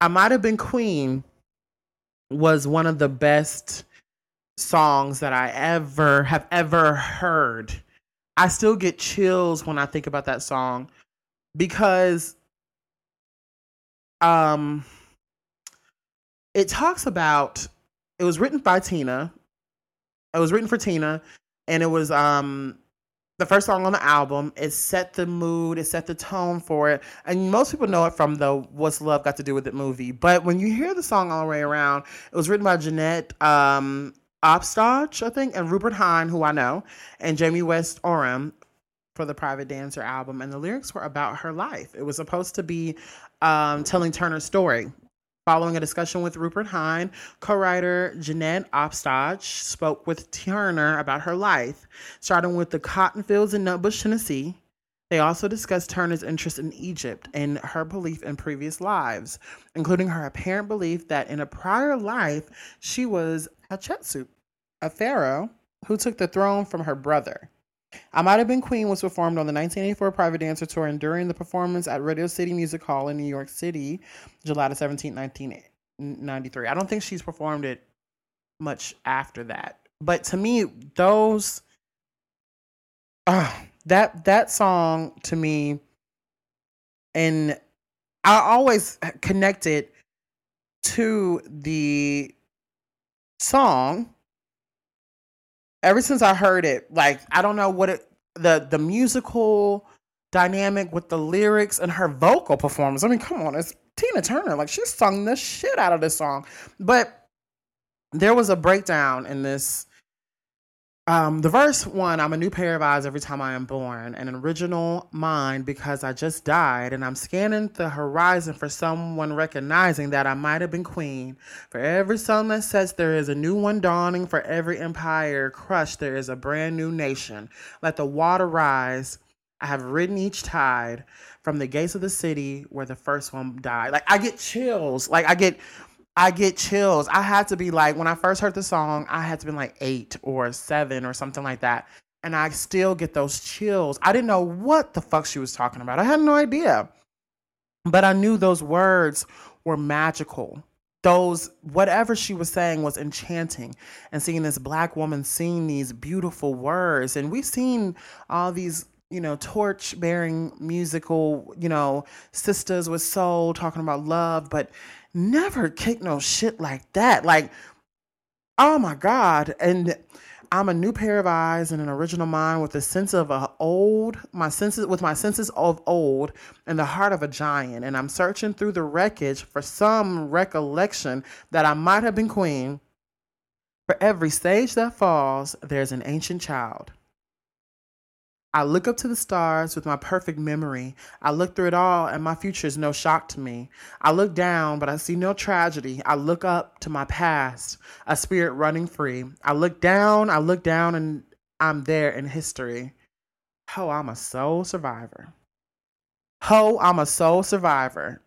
I might have been Queen was one of the best songs that I ever have ever heard. I still get chills when I think about that song because um it talks about it was written by Tina. It was written for Tina, and it was um the first song on the album. It set the mood, it set the tone for it, and most people know it from the "What's Love Got to Do with It" movie. But when you hear the song all the way around, it was written by Jeanette um, I think, and Rupert Hine, who I know, and Jamie West Oram for the Private Dancer album, and the lyrics were about her life. It was supposed to be um, telling Turner's story Following a discussion with Rupert Hine, co writer Jeanette Obstoj spoke with Turner about her life, starting with the cotton fields in Nutbush, Tennessee. They also discussed Turner's interest in Egypt and her belief in previous lives, including her apparent belief that in a prior life she was Hatshepsut, a pharaoh who took the throne from her brother. I Might Have Been Queen was performed on the 1984 Private Dancer Tour and during the performance at Radio City Music Hall in New York City, July 17, 1993. I don't think she's performed it much after that. But to me, those uh, that that song to me and I always connected to the song ever since I heard it, like I don't know what it the the musical dynamic with the lyrics and her vocal performance. I mean, come on, it's Tina Turner. Like she sung the shit out of this song. But there was a breakdown in this um, the verse one, I'm a new pair of eyes every time I am born, an original mind because I just died, and I'm scanning the horizon for someone recognizing that I might have been queen. For every sun that sets, there is a new one dawning. For every empire crushed, there is a brand new nation. Let the water rise. I have ridden each tide from the gates of the city where the first one died. Like I get chills. Like I get I get chills. I had to be like, when I first heard the song, I had to be like eight or seven or something like that. And I still get those chills. I didn't know what the fuck she was talking about. I had no idea. But I knew those words were magical. Those, whatever she was saying was enchanting. And seeing this black woman sing these beautiful words. And we've seen all these you know, torch bearing musical, you know, sisters with soul talking about love, but never kick no shit like that. Like, oh my God. And I'm a new pair of eyes and an original mind with a sense of a old, my senses with my senses of old and the heart of a giant. And I'm searching through the wreckage for some recollection that I might have been queen. For every stage that falls, there's an ancient child. I look up to the stars with my perfect memory. I look through it all, and my future is no shock to me. I look down, but I see no tragedy. I look up to my past, a spirit running free. I look down, I look down, and I'm there in history. Ho, I'm a soul survivor. Ho, I'm a soul survivor.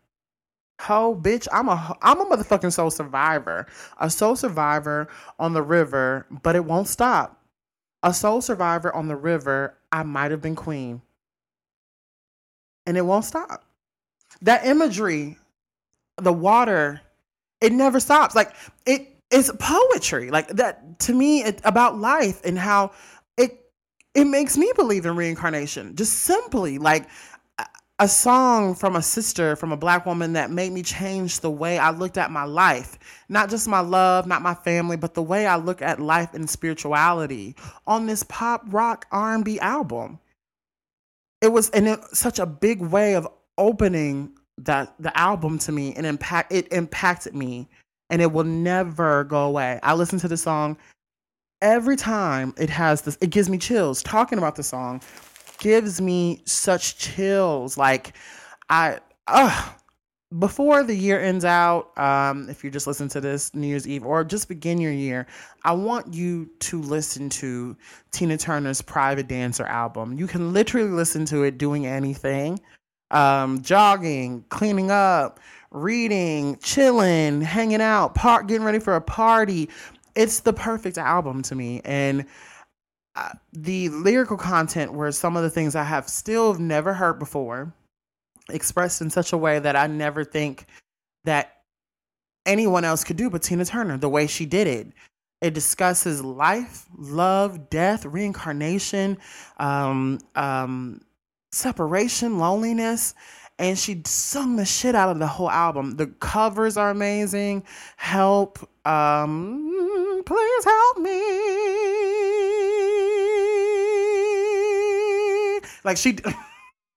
Ho, bitch, I'm a I'm a motherfucking soul survivor. A soul survivor on the river, but it won't stop. A soul survivor on the river, I might have been queen. And it won't stop. That imagery, the water, it never stops. Like it is poetry. Like that to me it, about life and how it it makes me believe in reincarnation. Just simply like a song from a sister, from a black woman that made me change the way I looked at my life. Not just my love, not my family, but the way I look at life and spirituality on this pop rock R&B album. It was in such a big way of opening that the album to me and impact it impacted me and it will never go away. I listen to the song every time it has this it gives me chills talking about the song gives me such chills. Like I uh before the year ends out, um, if you just listen to this New Year's Eve or just begin your year, I want you to listen to Tina Turner's Private Dancer album. You can literally listen to it doing anything um, jogging, cleaning up, reading, chilling, hanging out, park, getting ready for a party. It's the perfect album to me. And the lyrical content were some of the things I have still never heard before, expressed in such a way that I never think that anyone else could do but Tina Turner, the way she did it. It discusses life, love, death, reincarnation, um, um, separation, loneliness. And she sung the shit out of the whole album. The covers are amazing. Help. Um, please help me Like she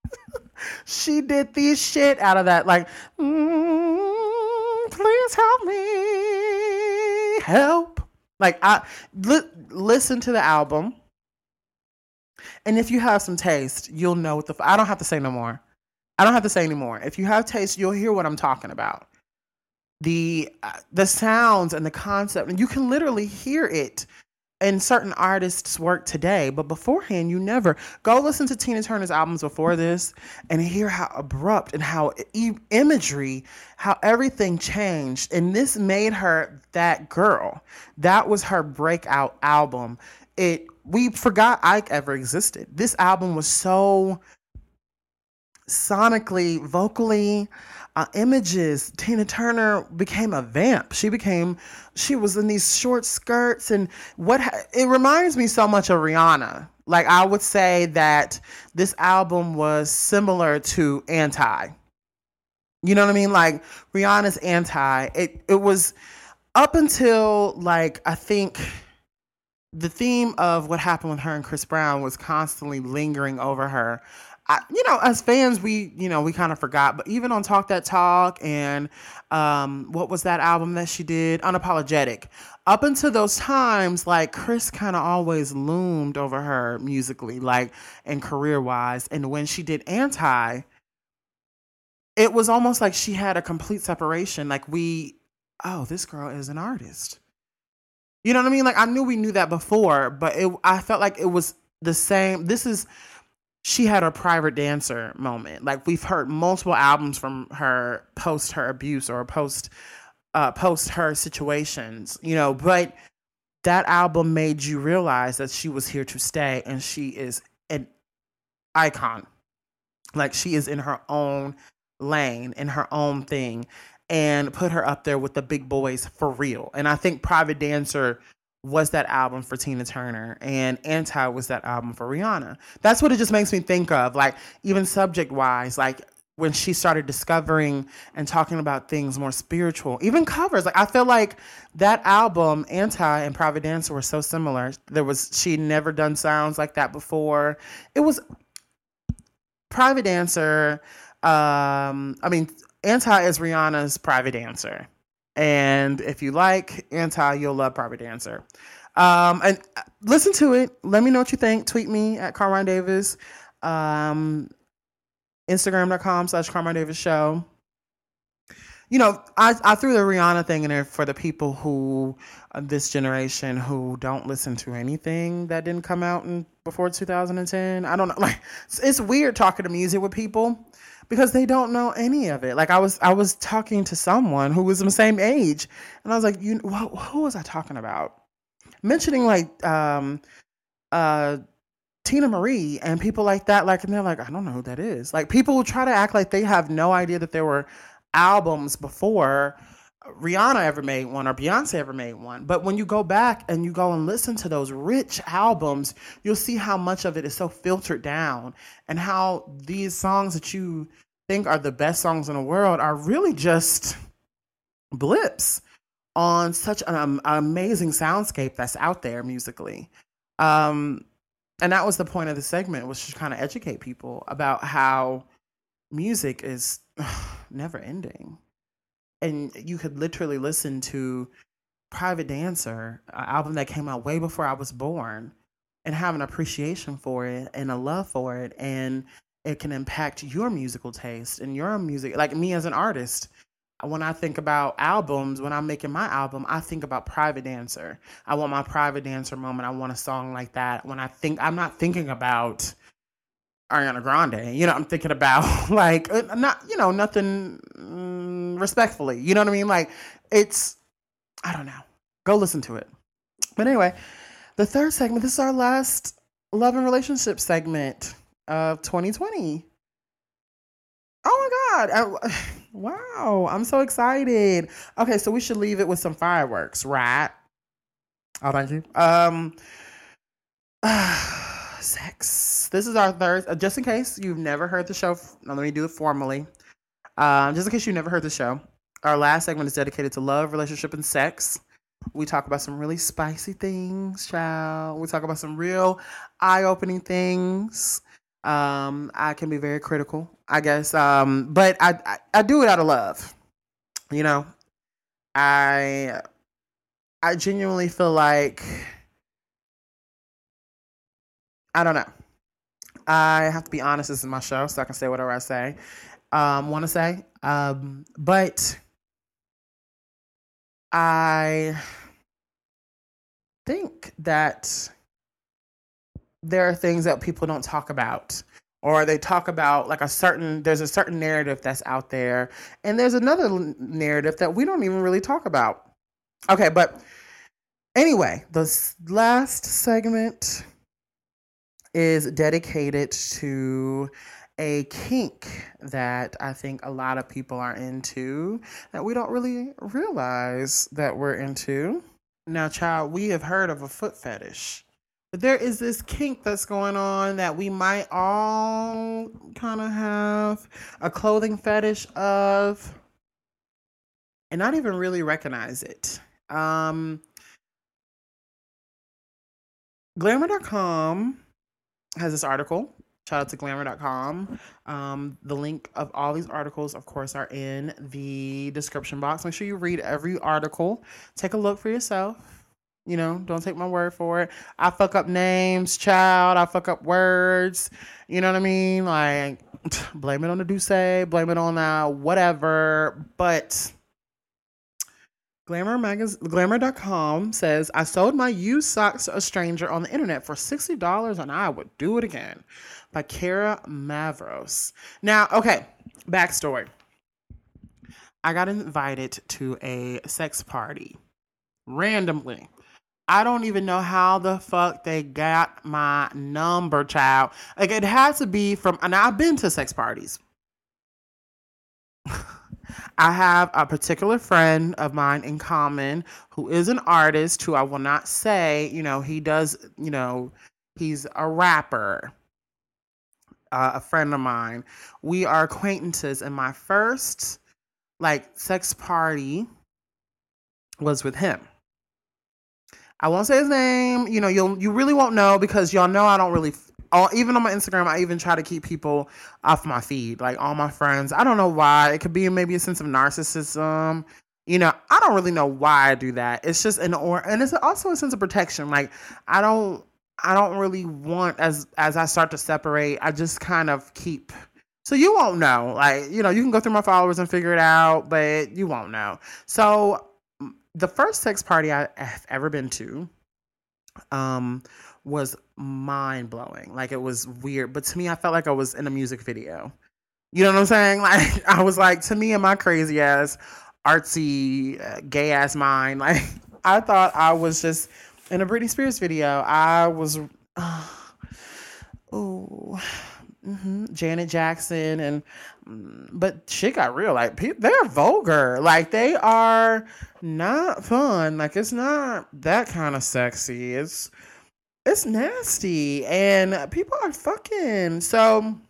she did the shit out of that. Like, mm, please help me, help. Like I li- listen to the album, and if you have some taste, you'll know what the. I don't have to say no more. I don't have to say anymore. If you have taste, you'll hear what I'm talking about. The uh, the sounds and the concept, and you can literally hear it in certain artists' work today, but beforehand, you never go listen to Tina Turner's albums before this and hear how abrupt and how e- imagery, how everything changed. And this made her that girl. That was her breakout album. it we forgot Ike ever existed. This album was so sonically, vocally, uh, images. Tina Turner became a vamp. She became, she was in these short skirts, and what ha- it reminds me so much of Rihanna. Like I would say that this album was similar to Anti. You know what I mean? Like Rihanna's Anti. It it was up until like I think the theme of what happened with her and Chris Brown was constantly lingering over her. I, you know, as fans, we, you know, we kind of forgot, but even on Talk That Talk and um, what was that album that she did? Unapologetic. Up until those times, like Chris kind of always loomed over her musically, like and career wise. And when she did Anti, it was almost like she had a complete separation. Like we, oh, this girl is an artist. You know what I mean? Like I knew we knew that before, but it, I felt like it was the same. This is she had a private dancer moment. Like we've heard multiple albums from her post her abuse or post uh, post her situations, you know, but that album made you realize that she was here to stay and she is an icon. Like she is in her own lane, in her own thing, and put her up there with the big boys for real. And I think Private Dancer was that album for Tina Turner and Anti was that album for Rihanna. That's what it just makes me think of. Like, even subject wise, like when she started discovering and talking about things more spiritual, even covers. Like, I feel like that album, Anti and Private Dancer, were so similar. There was, she'd never done sounds like that before. It was Private Dancer. Um, I mean, Anti is Rihanna's Private Dancer. And if you like Anti, you'll love Private Dancer. Um, and uh, listen to it. Let me know what you think. Tweet me at Carmine Davis. Um, Instagram.com slash Carmine Davis Show. You know, I, I threw the Rihanna thing in there for the people who, uh, this generation, who don't listen to anything that didn't come out in, before 2010. I don't know. Like, it's, it's weird talking to music with people because they don't know any of it. Like I was I was talking to someone who was the same age, and I was like, you wh- who was I talking about? Mentioning like um uh Teena Marie and people like that, like and they're like, I don't know who that is. Like people will try to act like they have no idea that there were albums before Rihanna ever made one or Beyonce ever made one. But when you go back and you go and listen to those rich albums, you'll see how much of it is so filtered down and how these songs that you think are the best songs in the world are really just blips on such an, um, amazing soundscape that's out there musically. Um, and that was the point of the segment was to kind of educate people about how music is never ending and you could literally listen to Private Dancer, an album that came out way before I was born, and have an appreciation for it and a love for it, and it can impact your musical taste and your music. Like me as an artist, when I think about albums, when I'm making my album, I think about Private Dancer. I want my Private Dancer moment. I want a song like that. When I think, I'm not thinking about Ariana Grande. You know, I'm thinking about like uh, not, you know, nothing um, respectfully. You know what I mean? Like it's, I don't know. Go listen to it. But anyway, the third segment. This is our last love and relationship segment of 2020. Oh my god! I, wow, I'm so excited. Okay, so we should leave it with some fireworks, right? Oh, thank you. Um. sex. This is our third. Uh, just in case you've never heard the show, let me do it formally. Uh, just in case you've never heard the show, our last segment is dedicated to love, relationship, and sex. We talk about some really spicy things, child. We talk about some real eye-opening things. Um, I can be very critical, I guess, um, but I, I I do it out of love. You know, I I genuinely feel like I don't know. I have to be honest. This is my show, so I can say whatever I say, um, want to say. Um, but I think that there are things that people don't talk about or they talk about like a certain there's a certain narrative that's out there and there's another narrative that we don't even really talk about okay but Anyway, the last segment is dedicated to a kink that I think a lot of people are into that we don't really realize that we're into. Now, child, we have heard of a foot fetish. But there is this kink that's going on that we might all kind of have a clothing fetish of and not even really recognize it. Um, Glamour.com has this article. Shout out to glamour.com. Um, the link of all these articles, of course, are in the description box. Make sure you read every article. Take a look for yourself. You know, don't take my word for it. I fuck up names, child. I fuck up words. You know what I mean? Like, blame it on the Duce, blame it on that, whatever. But Glamour glamour.com says, I sold my used socks to a stranger on the internet for $60 and I would do it again. By Kara Mavros. Now, okay, backstory. I got invited to a sex party randomly. I don't even know how the fuck they got my number, child. Like, it had to be from, and I've been to sex parties. I have a particular friend of mine in common who is an artist who I will not say, you know, he does, you know, he's a rapper. Uh, a friend of mine. We are acquaintances, and my first like sex party was with him. I won't say his name. You know, you'll you really won't know because y'all know I don't really all, even on my Instagram, I even try to keep people off my feed, like all my friends. I don't know why. It could be maybe a sense of narcissism. You know, I don't really know why I do that. It's just an or, and it's also a sense of protection. Like I don't, I don't really want as as I start to separate. I just kind of keep. So you won't know. Like you know, you can go through my followers and figure it out, but you won't know. So the first sex party I have ever been to, um, was mind blowing. Like it was weird, but to me, I felt like I was in a music video. You know what I'm saying? Like I was like, to me and my crazy ass, artsy, uh, gay ass mind, like I thought I was just in a Britney Spears video. I was, uh, oh. Mm-hmm. Janet Jackson and mm, but shit got real. Like they're vulgar. Like they are not fun. Like it's not that kind of sexy. It's it's nasty and people are fucking. So um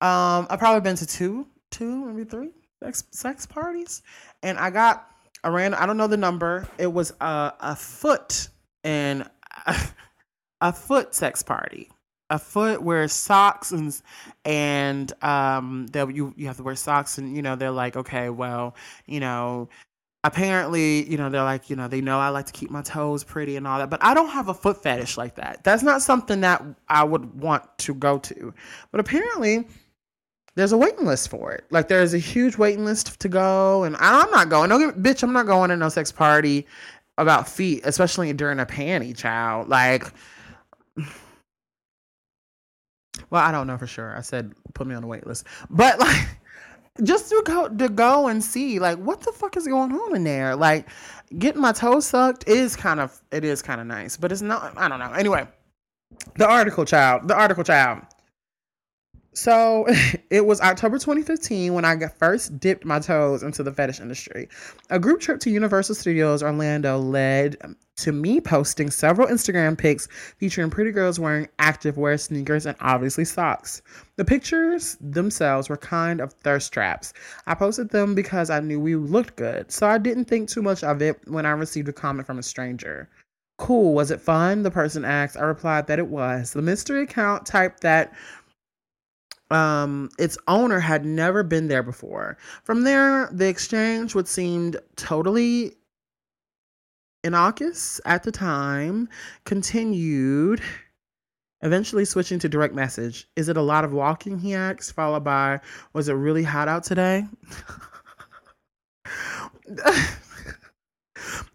I've probably been to two, two, maybe three sex, sex parties. And I got a random I don't know the number. It was a a foot and a, a foot sex party. A foot wears socks and and um that you you have to wear socks and you know they're like okay well you know apparently, you know, they're like, you know, they know I like to keep my toes pretty and all that, but I don't have a foot fetish like that. That's not something that I would want to go to. But apparently, there's a waiting list for it. Like there's a huge waiting list to go, and I'm not going. No, bitch, I'm not going to no sex party about feet, especially during a panty child. Like, well, I don't know for sure. I said put me on the wait list, but like just to go to go and see like what the fuck is going on in there? Like getting my toes sucked is kind of it is kind of nice but it's not i don't know. Anyway the article child the article child so it was October 2015 when I first dipped my toes into the fetish industry. A group trip to Universal Studios Orlando led to me posting several Instagram pics featuring pretty girls wearing activewear, sneakers, and obviously socks. The pictures themselves were kind of thirst traps. I posted them because I knew we looked good, so I didn't think too much of it when I received a comment from a stranger. Cool, was it fun? The person asked. I replied that it was. The mystery account typed that um, its owner had never been there before. From there, the exchange, which seemed totally innocuous at the time, continued, eventually switching to direct message. Is it a lot of walking? He asked, followed by, Was it really hot out today?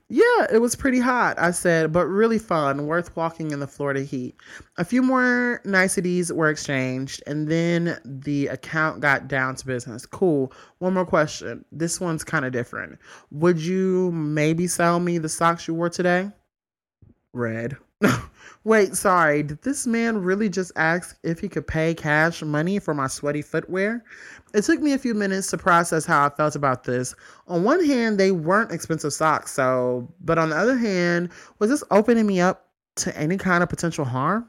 Yeah, it was pretty hot, I said, but really fun, worth walking in the Florida heat. A few more niceties were exchanged, and then the account got down to business. Cool. One more question. This one's kind of different. Would you maybe sell me the socks you wore today? Red. Wait, sorry. Did this man really just ask if he could pay cash money for my sweaty footwear? It took me a few minutes to process how I felt about this. On one hand, they weren't expensive socks, so, but on the other hand, was this opening me up to any kind of potential harm?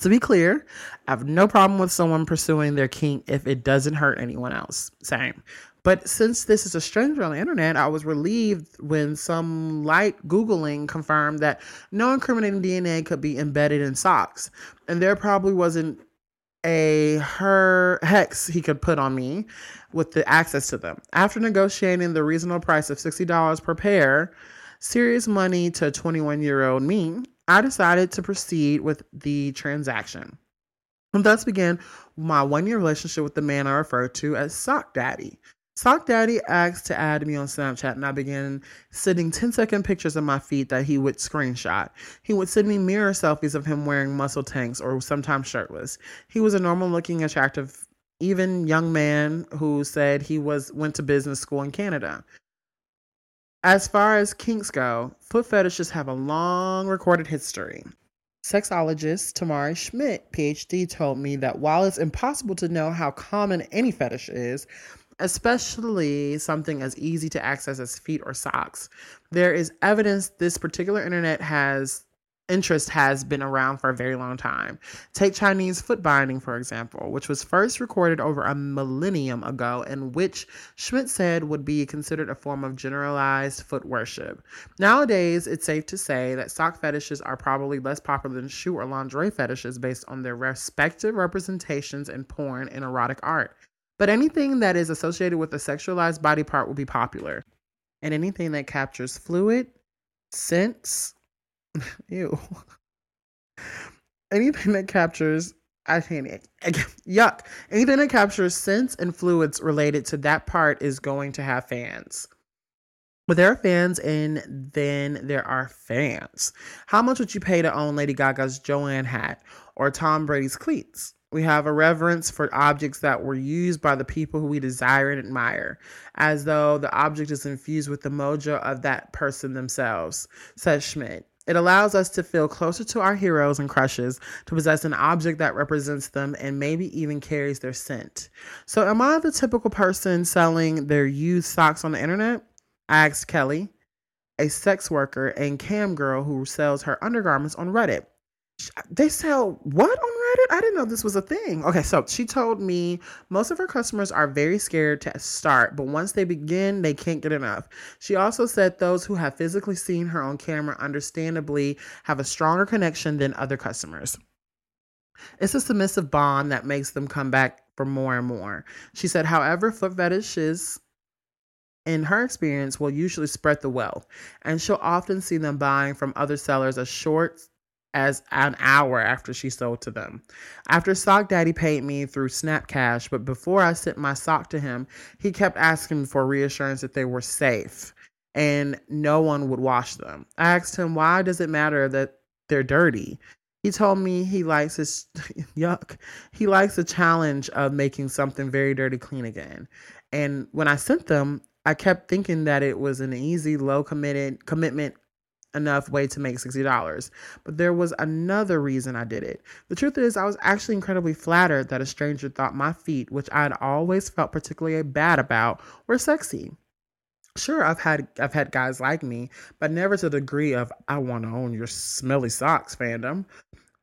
To be clear, I have no problem with someone pursuing their kink if it doesn't hurt anyone else. Same. But since this is a stranger on the internet, I was relieved when some light Googling confirmed that no incriminating DNA could be embedded in socks. And there probably wasn't a her hex he could put on me with the access to them. After negotiating the reasonable price of $60 per pair, serious money to 21 year old me, I decided to proceed with the transaction. And thus began my one year relationship with the man I refer to as Sock Daddy. Sock Daddy asked to add me on Snapchat, and I began sending 10 second pictures of my feet that he would screenshot. He would send me mirror selfies of him wearing muscle tanks or sometimes shirtless. He was a normal looking, attractive, even young man who said he was went to business school in Canada. As far as kinks go, foot fetishes have a long recorded history. Sexologist Tamara Schmidt, PhD, told me that while it's impossible to know how common any fetish is, especially something as easy to access as feet or socks. There is evidence this particular internet has interest has been around for a very long time. Take Chinese foot binding, for example, which was first recorded over a millennium ago, and which Schmidt said would be considered a form of generalized foot worship. Nowadays, it's safe to say that sock fetishes are probably less popular than shoe or lingerie fetishes based on their respective representations in porn and erotic art. But anything that is associated with a sexualized body part will be popular. And anything that captures fluid, scents, ew. anything that captures I can't yuck. Anything that captures scents and fluids related to that part is going to have fans. But there are fans and then there are fans. How much would you pay to own Lady Gaga's Joanne hat or Tom Brady's cleats? We have a reverence for objects that were used by the people who we desire and admire, as though the object is infused with the mojo of that person themselves, says Schmidt. It allows us to feel closer to our heroes and crushes, to possess an object that represents them and maybe even carries their scent. So, am I the typical person selling their used socks on the internet? I asked Kelly, a sex worker and cam girl who sells her undergarments on Reddit they sell what on Reddit? I didn't know this was a thing. Okay, so she told me most of her customers are very scared to start, but once they begin, they can't get enough. She also said those who have physically seen her on camera understandably have a stronger connection than other customers. It's a submissive bond that makes them come back for more and more. She said, however, foot fetishes in her experience will usually spread the wealth and she'll often see them buying from other sellers a short as an hour after she sold to them. After Sock Daddy paid me through Snap Cash, but before I sent my sock to him, he kept asking for reassurance that they were safe and no one would wash them. I asked him, why does it matter that they're dirty? He told me he likes his yuck. He likes the challenge of making something very dirty clean again. And when I sent them, I kept thinking that it was an easy, low committed commitment enough way to make $60. But there was another reason I did it. The truth is, I was actually incredibly flattered that a stranger thought my feet, which I'd always felt particularly bad about, were sexy. Sure, I've had I've had guys like me, but never to the degree of I want to own your smelly socks fandom.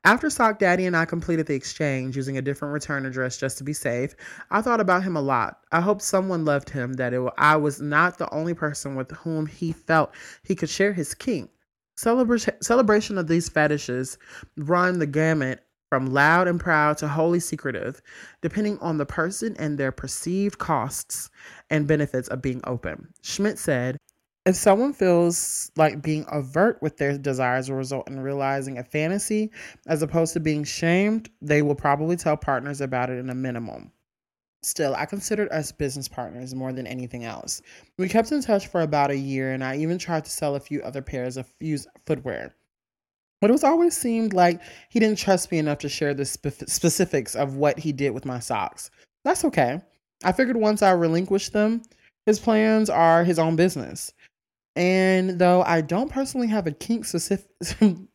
After Sock Daddy and I completed the exchange using a different return address just to be safe, I thought about him a lot. I hoped someone loved him, that it, I was not the only person with whom he felt he could share his kink. Celebration, celebration of these fetishes run the gamut from loud and proud to wholly secretive, depending on the person and their perceived costs and benefits of being open. Schmidt said, if someone feels like being overt with their desires will result in realizing a fantasy as opposed to being shamed, they will probably tell partners about it in a minimum. Still, I considered us business partners more than anything else. We kept in touch for about a year, and I even tried to sell a few other pairs of Fuse footwear. But it was always seemed like he didn't trust me enough to share the spe- specifics of what he did with my socks. That's okay. I figured once I relinquished them, his plans are his own business. And though I don't personally have a kink specific,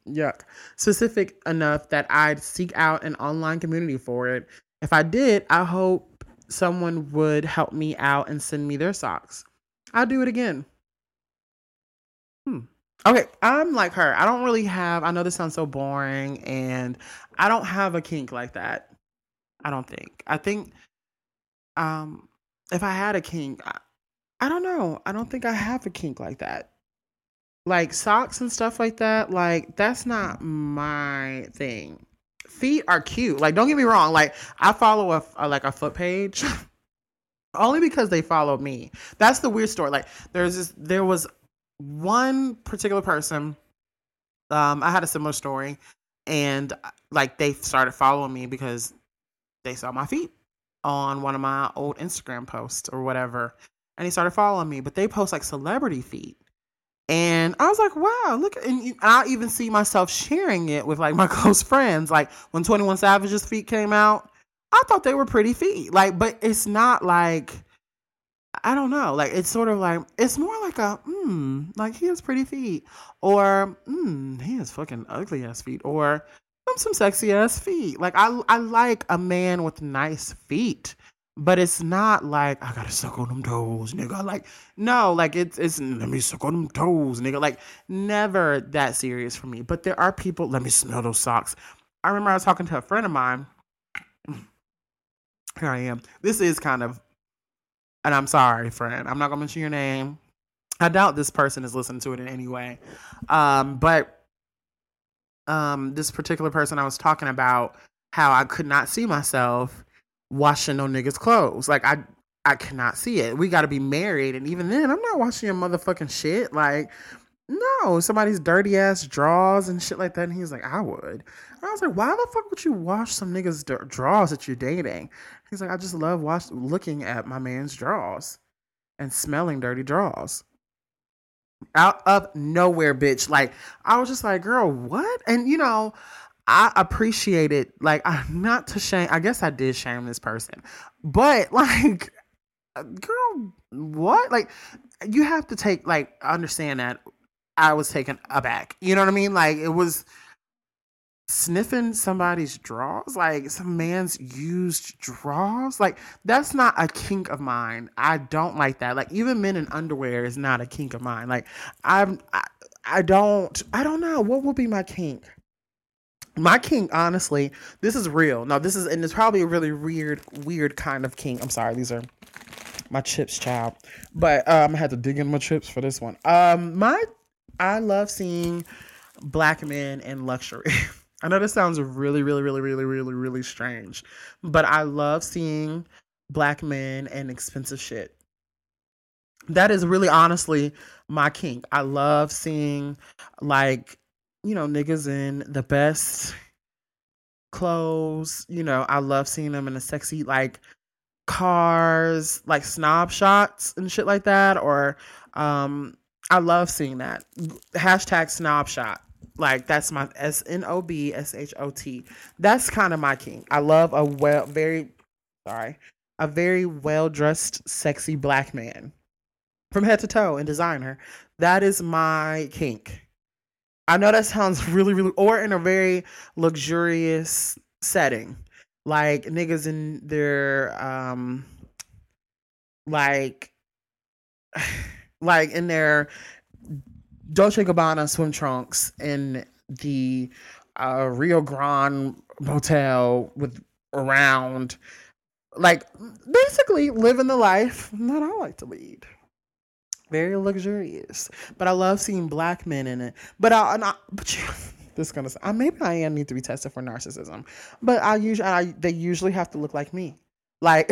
yuck, specific enough that I'd seek out an online community for it, if I did, I hope someone would help me out and send me their socks. I'll do it again. Hmm. Okay, I'm like her. I don't really have, I know this sounds so boring, and I don't have a kink like that. I don't think. I think um if I had a kink, I, I don't know. I don't think I have a kink like that. Like socks and stuff like that, like that's not my thing. Feet are cute. Like don't get me wrong, like I follow a, a like a foot page only because they follow me. That's the weird story. Like there's this there was one particular person um I had a similar story and like they started following me because they saw my feet on one of my old Instagram posts or whatever. And he started following me, but they post like celebrity feet. And I was like, wow, look. And I even see myself sharing it with like my close friends. Like when 21 Savage's feet came out, I thought they were pretty feet. Like, but it's not like, I don't know. Like, it's sort of like, it's more like a, hmm, like he has pretty feet. Or, hmm, he has fucking ugly ass feet. Or, some some sexy ass feet. Like I I like a man with nice feet, but it's not like I gotta suck on them toes, nigga. Like no, like it's it's let me suck on them toes, nigga. Like never that serious for me. But there are people. Let me smell those socks. I remember I was talking to a friend of mine. Here I am. This is kind of, and I'm sorry, friend. I'm not gonna mention your name. I doubt this person is listening to it in any way. Um, but um, this particular person I was talking about how I could not see myself washing no niggas' clothes. Like I I cannot see it. We gotta be married, and even then, I'm not washing your motherfucking shit. Like, no, somebody's dirty ass drawers and shit like that. And he's like, I would. And I was like, why the fuck would you wash some niggas' d- drawers that you're dating? He's like, I just love wash looking at my man's drawers and smelling dirty drawers out of nowhere, bitch. Like I was just like, girl, what? And you know, I appreciate it. Like I'm not to shame. I guess I did shame this person, but like, girl, what? Like you have to take like understand that I was taken aback. You know what I mean? Like it was sniffing somebody's drawers, like some man's used drawers. Like that's not a kink of mine. I don't like that. Like even men in underwear is not a kink of mine. Like I'm I, I don't I don't know what would be my kink. My king honestly, this is real. Now this is and it's probably a really weird weird kind of king I'm sorry, these are my chips, child. But um, I had to dig in my chips for this one. Um, my I love seeing black men in luxury. I know this sounds really, really, really, really, really, really strange, but I love seeing black men and expensive shit. That is really honestly my kink. I love seeing like, you know, niggas in the best clothes. You know, I love seeing them in a sexy like cars, like snob shots and shit like that. Or um I love seeing that. Hashtag snob shot like that's my S N O B S H O T. That's kind of my king. I love a well, very sorry, a very well dressed, sexy black man from head to toe and designer. That is my kink. I know that sounds really, really, or in a very luxurious setting, like niggas in their um, like, like in their Dolce Gabbana swim trunks in the uh, Rio Grande motel with around like basically living the life that I like to lead. Very luxurious, but I love seeing black men in it. But I, I but you, this is gonna I maybe I am need to be tested for narcissism, but I usually I, they usually have to look like me, like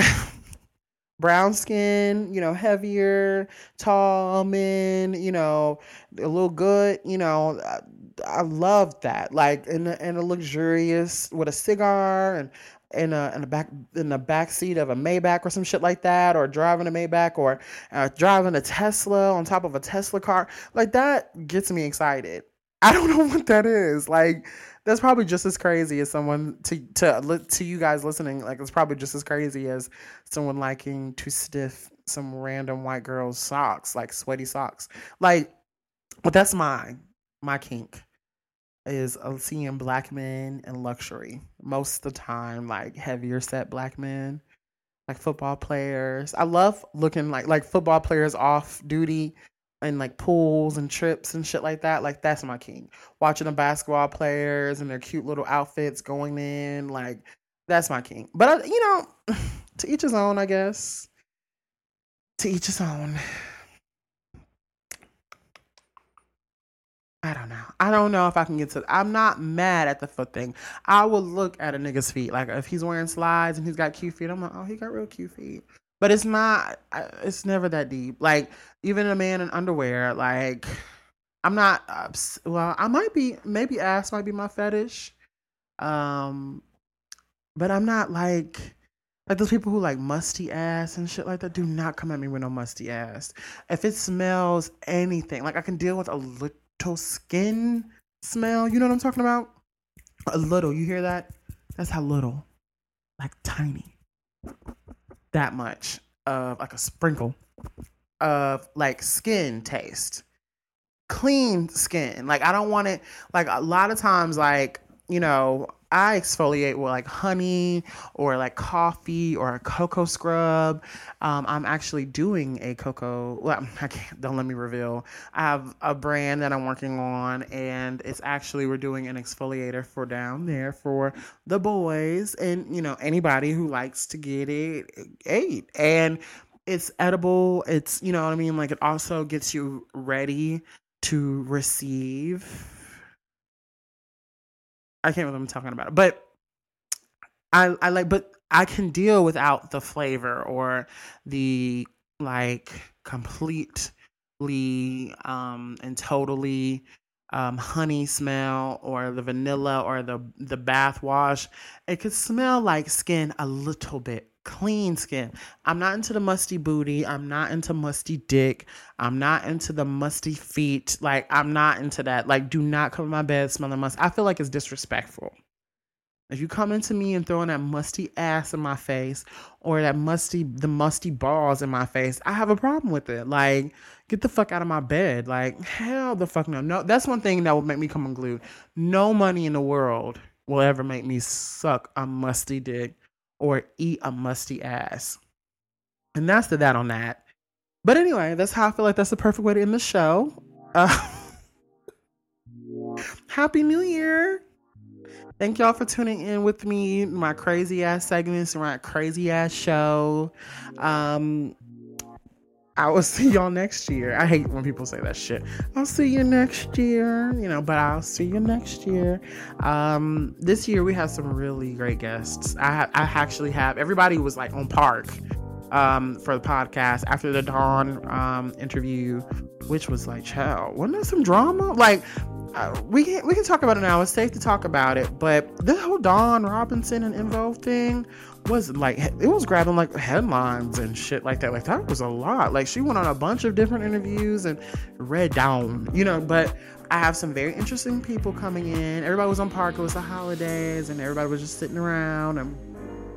brown skin, you know, heavier, tall men, you know, a little good, you know. I, I love that. Like in a, in a luxurious with a cigar and in a in the back in the back seat of a Maybach or some shit like that, or driving a Maybach or uh, driving a Tesla on top of a Tesla car. Like that gets me excited. I don't know what that is. Like that's probably just as crazy as someone to to to you guys listening. Like it's probably just as crazy as someone liking to sniff some random white girl's socks, like sweaty socks. Like, but that's my my kink is uh, seeing black men in luxury most of the time, like heavier set black men, like football players. I love looking like like football players off duty and like pools and trips and shit like that. Like that's my king. Watching the basketball players and their cute little outfits going in, like that's my king. But I, you know, to each his own, I guess. To each his own. I don't know. I don't know if I can get to. I'm not mad at the foot thing. I will look at a nigga's feet. Like if he's wearing slides and he's got cute feet, I'm like, oh, he got real cute feet. But it's not. It's never that deep. Like even a man in underwear. Like I'm not. Well, I might be. Maybe ass might be my fetish. Um, but I'm not like like those people who like musty ass and shit like that. Do not come at me with no musty ass. If it smells anything, like I can deal with a little skin smell. You know what I'm talking about? A little. You hear that? That's how little. Like tiny. That much of like a sprinkle of like skin taste. Clean skin. Like I don't want it like a lot of times like, you know, I exfoliate with like honey or like coffee or a cocoa scrub. Um, I'm actually doing a cocoa. Well, I can't. Don't let me reveal. I have a brand that I'm working on, and it's actually we're doing an exfoliator for down there for the boys and you know anybody who likes to get it ate and. It's edible. It's, you know what I mean? Like, it also gets you ready to receive I can't remember I'm talking about but I I like, but I can deal without the flavor or the like completely um and totally um honey smell or the vanilla or the the bath wash. It could smell like skin a little bit clean skin. I'm not into the musty booty. I'm not into musty dick. I'm not into the musty feet. Like, I'm not into that. Like, do not come in my bed smelling must. I feel like it's disrespectful. If you come into me and throwing that musty ass in my face or that musty, the musty balls in my face, I have a problem with it. Like, get the fuck out of my bed. Like, hell the fuck no. No, that's one thing that would make me come unglued. No money in the world will ever make me suck a musty dick or eat a musty ass. And that's the that on that. But anyway, that's how I feel like that's the perfect way to end the show. Uh, Happy New Year! Thank y'all for tuning in with me, my crazy ass segments, my crazy ass show. Um, I will see y'all next year. I hate when people say that shit. I'll see you next year, you know, but I'll see you next year. Um, this year we have some really great guests. I ha- I actually have everybody was like on park um, for the podcast after the Dawn um, interview, which was like, child, wasn't there some drama? Like, uh, we can we can talk about it now. It's safe to talk about it, but this whole Dawn Robinson and En Vogue thing was like it was grabbing like headlines and shit like that. Like that was a lot. Like she went on a bunch of different interviews and read down, you know. But I have some very interesting people coming in. Everybody was on park. It was the holidays, and everybody was just sitting around and.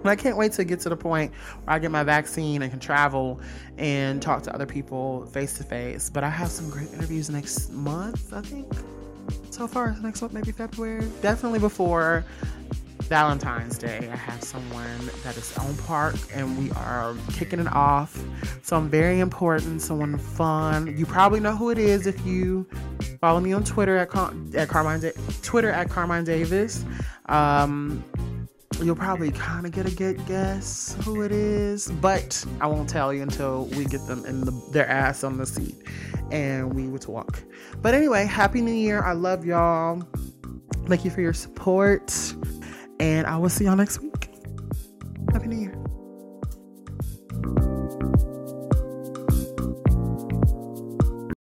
I can't wait to get to the point where I get my vaccine and can travel and talk to other people face to face. But I have some great interviews next month, I think. So far, next month, maybe February. Definitely before Valentine's Day. I have someone that is on park and we are kicking it off. So I'm very important, someone fun. You probably know who it is if you follow me on Twitter at, Car- at Carmine da- Twitter at Carmine Davis. Um, you'll probably kind of get a good guess who it is, but I won't tell you until we get them in the, their ass on the seat and we would talk. But anyway, happy new year. I love y'all. Thank you for your support. And I will see y'all next week. Happy New Year.